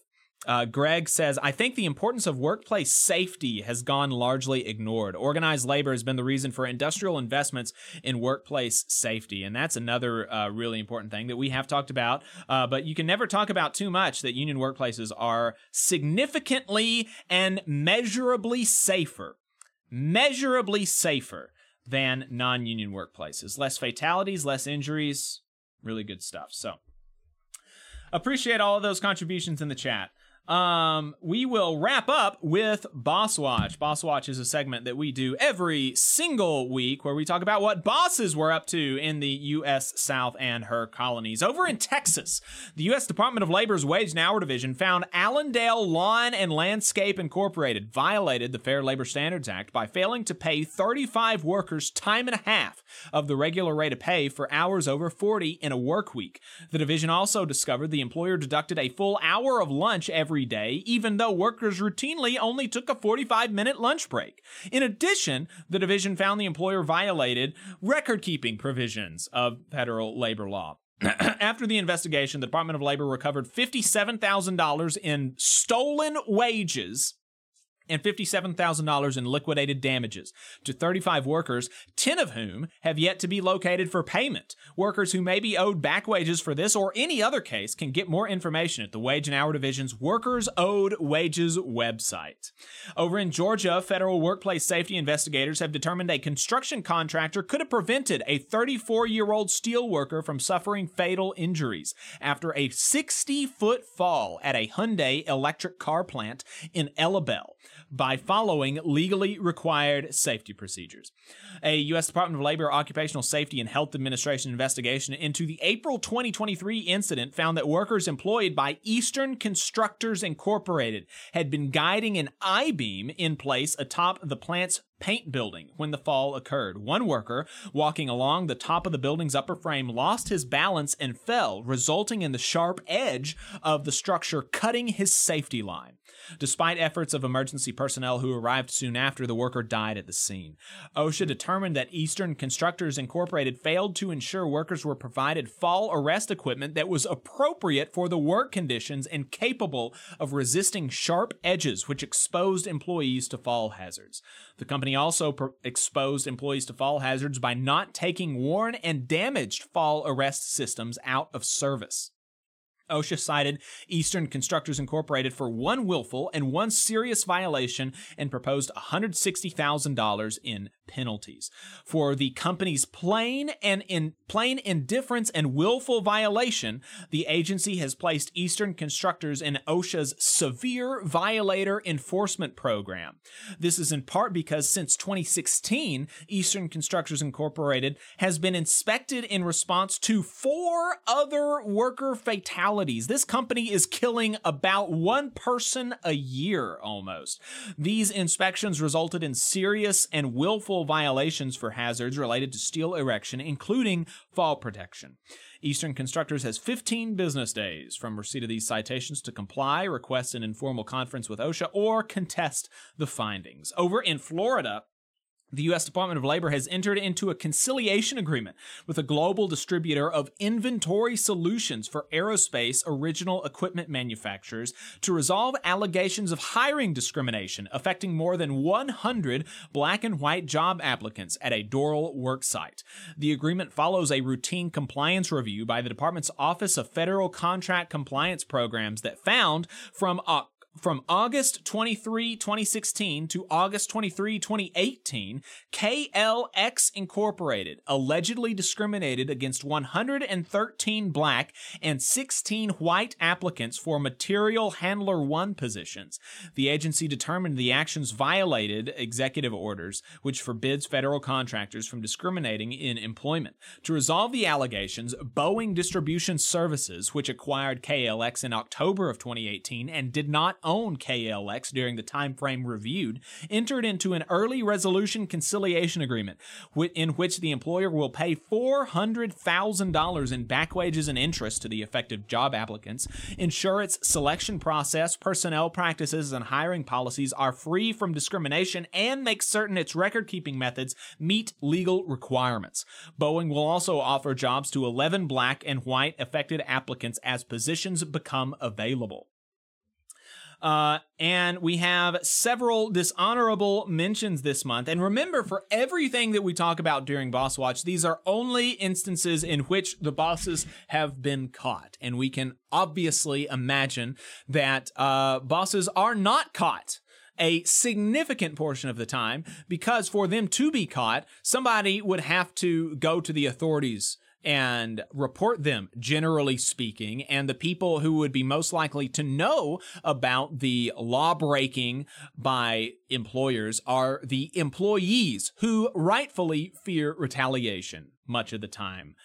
Uh, Greg says, I think the importance of workplace safety has gone largely ignored. Organized labor has been the reason for industrial investments in workplace safety. And that's another uh, really important thing that we have talked about. Uh, but you can never talk about too much that union workplaces are significantly and measurably safer. Measurably safer than non union workplaces. Less fatalities, less injuries. Really good stuff. So, appreciate all of those contributions in the chat. Um, we will wrap up with Boss Watch. Boss Watch is a segment that we do every single week where we talk about what bosses were up to in the U.S. South and her colonies. Over in Texas, the U.S. Department of Labor's Wage and Hour Division found Allendale Lawn and Landscape Incorporated violated the Fair Labor Standards Act by failing to pay 35 workers time and a half of the regular rate of pay for hours over 40 in a work week. The division also discovered the employer deducted a full hour of lunch every day, even though workers routinely only took a 45 minute lunch break. In addition, the division found the employer violated record keeping provisions of federal labor law. After the investigation, the Department of Labor recovered $57,000 in stolen wages and $57,000 in liquidated damages to 35 workers, 10 of whom have yet to be located for payment. Workers who may be owed back wages for this or any other case can get more information at the Wage and Hour Division's Workers Owed Wages website. Over in Georgia, federal workplace safety investigators have determined a construction contractor could have prevented a 34 year old steel worker from suffering fatal injuries after a 60 foot fall at a Hyundai electric car plant in Ellabell by following legally required safety procedures. A U.S. Department of Labor Occupational Safety and Health Administration investigation into the April 2023 incident found that workers employed by Eastern Constructors Incorporated had been guiding an I beam in place atop the plant's paint building when the fall occurred. One worker, walking along the top of the building's upper frame, lost his balance and fell, resulting in the sharp edge of the structure cutting his safety line. Despite efforts of emergency personnel who arrived soon after, the worker died at the scene. OSHA determined that Eastern Constructors Incorporated failed to ensure workers were provided fall arrest equipment that was appropriate for the work conditions and capable of resisting sharp edges, which exposed employees to fall hazards. The company also per- exposed employees to fall hazards by not taking worn and damaged fall arrest systems out of service. OSHA cited Eastern Constructors Incorporated for one willful and one serious violation and proposed $160,000 in penalties. For the company's plain and in plain indifference and willful violation, the agency has placed Eastern Constructors in OSHA's severe violator enforcement program. This is in part because since 2016, Eastern Constructors Incorporated has been inspected in response to four other worker fatalities. This company is killing about one person a year almost. These inspections resulted in serious and willful violations for hazards related to steel erection, including fall protection. Eastern Constructors has 15 business days from receipt of these citations to comply, request an informal conference with OSHA, or contest the findings. Over in Florida, the U.S. Department of Labor has entered into a conciliation agreement with a global distributor of inventory solutions for aerospace original equipment manufacturers to resolve allegations of hiring discrimination affecting more than 100 black and white job applicants at a Doral worksite. The agreement follows a routine compliance review by the department's Office of Federal Contract Compliance Programs that found from October from August 23, 2016 to August 23, 2018, KLX Incorporated allegedly discriminated against 113 black and 16 white applicants for material handler 1 positions. The agency determined the actions violated executive orders, which forbids federal contractors from discriminating in employment. To resolve the allegations, Boeing Distribution Services, which acquired KLX in October of 2018 and did not own KLX during the time frame reviewed, entered into an early resolution conciliation agreement in which the employer will pay $400,000 in back wages and interest to the affected job applicants, ensure its selection process, personnel practices, and hiring policies are free from discrimination, and make certain its record keeping methods meet legal requirements. Boeing will also offer jobs to 11 black and white affected applicants as positions become available. Uh, and we have several dishonorable mentions this month. And remember, for everything that we talk about during Boss Watch, these are only instances in which the bosses have been caught. And we can obviously imagine that uh, bosses are not caught a significant portion of the time because for them to be caught, somebody would have to go to the authorities and report them, generally speaking. And the people who would be most likely to know about the law breaking by employers are the employees who rightfully fear retaliation much of the time.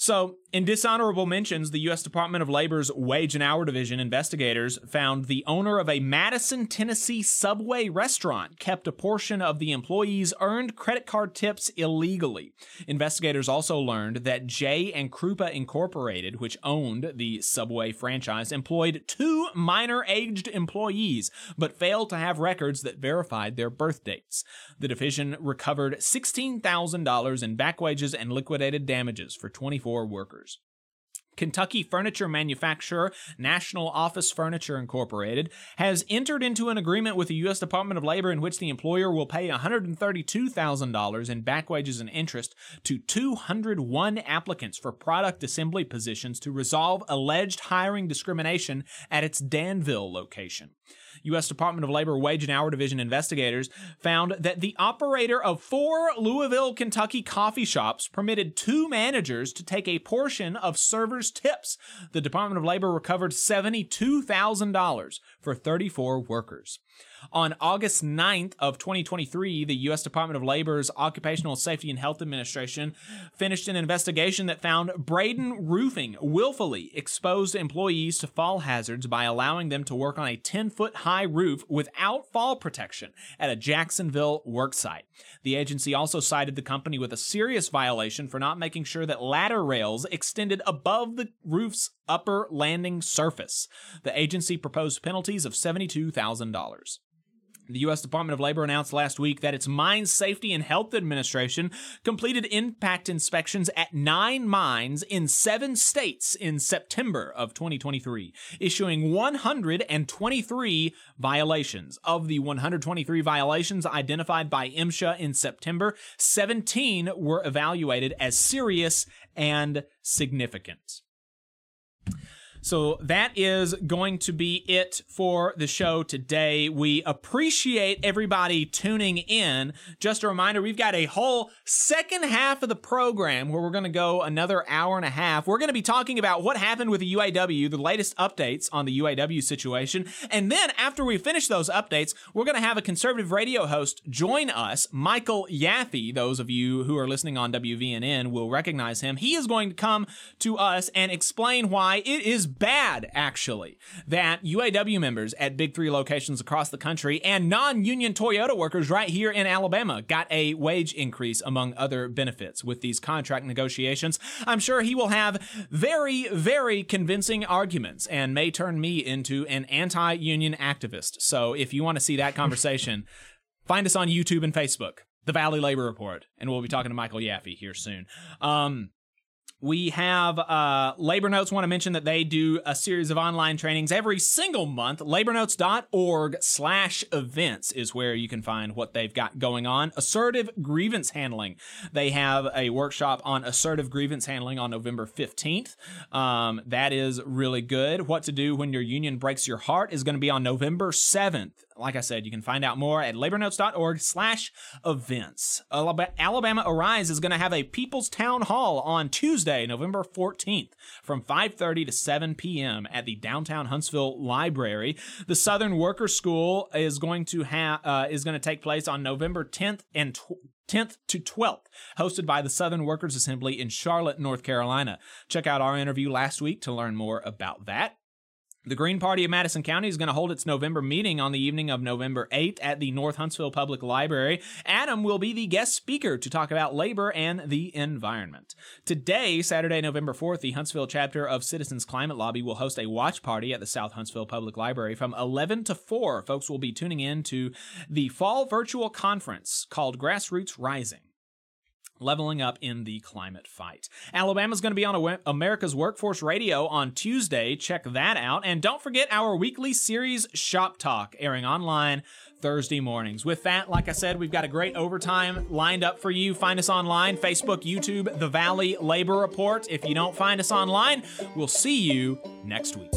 So, in dishonorable mentions, the U.S. Department of Labor's Wage and Hour Division investigators found the owner of a Madison, Tennessee subway restaurant kept a portion of the employees' earned credit card tips illegally. Investigators also learned that J and Krupa Incorporated, which owned the subway franchise, employed two minor aged employees, but failed to have records that verified their birth dates. The division recovered $16,000 in back wages and liquidated damages for 24 workers. Kentucky furniture manufacturer National Office Furniture Incorporated has entered into an agreement with the U.S. Department of Labor in which the employer will pay $132,000 in back wages and interest to 201 applicants for product assembly positions to resolve alleged hiring discrimination at its Danville location. U.S. Department of Labor Wage and Hour Division investigators found that the operator of four Louisville, Kentucky coffee shops permitted two managers to take a portion of servers' tips. The Department of Labor recovered $72,000 for 34 workers. On August 9th of 2023, the U.S. Department of Labor's Occupational Safety and Health Administration finished an investigation that found Braden Roofing willfully exposed employees to fall hazards by allowing them to work on a 10-foot high roof without fall protection at a Jacksonville worksite. The agency also cited the company with a serious violation for not making sure that ladder rails extended above the roof's upper landing surface. The agency proposed penalties of $72,000. The U.S. Department of Labor announced last week that its Mine Safety and Health Administration completed impact inspections at nine mines in seven states in September of 2023, issuing 123 violations. Of the 123 violations identified by MSHA in September, 17 were evaluated as serious and significant. So that is going to be it for the show today. We appreciate everybody tuning in. Just a reminder, we've got a whole second half of the program where we're going to go another hour and a half. We're going to be talking about what happened with the UAW, the latest updates on the UAW situation. And then after we finish those updates, we're going to have a conservative radio host join us, Michael Yaffe. Those of you who are listening on WVNN will recognize him. He is going to come to us and explain why it is bad, actually, that UAW members at big three locations across the country and non union Toyota workers right here in Alabama got a wage increase, among other benefits, with these contract negotiations. I'm sure he will have very, very convincing arguments and may turn me into an anti union activist. So if you want to see that conversation, find us on YouTube and Facebook. The Valley Labor Report, and we'll be talking to Michael Yaffe here soon. Um, we have uh, Labor Notes want to mention that they do a series of online trainings every single month. Labornotes.org slash events is where you can find what they've got going on. Assertive grievance handling. They have a workshop on assertive grievance handling on November 15th. Um, that is really good. What to do when your union breaks your heart is going to be on November 7th. Like I said, you can find out more at labornotes.org slash events. Alabama Arise is going to have a People's Town Hall on Tuesday, November 14th from 5.30 to 7 p.m. at the downtown Huntsville Library. The Southern Worker School is going to have uh, is going to take place on November 10th and tw- 10th to 12th, hosted by the Southern Workers Assembly in Charlotte, North Carolina. Check out our interview last week to learn more about that. The Green Party of Madison County is going to hold its November meeting on the evening of November 8th at the North Huntsville Public Library. Adam will be the guest speaker to talk about labor and the environment. Today, Saturday, November 4th, the Huntsville chapter of Citizens Climate Lobby will host a watch party at the South Huntsville Public Library from 11 to 4. Folks will be tuning in to the fall virtual conference called Grassroots Rising leveling up in the climate fight. Alabama's going to be on America's Workforce Radio on Tuesday. Check that out. And don't forget our weekly series Shop Talk airing online Thursday mornings. With that, like I said, we've got a great overtime lined up for you. Find us online, Facebook, YouTube, The Valley Labor Report. If you don't find us online, we'll see you next week.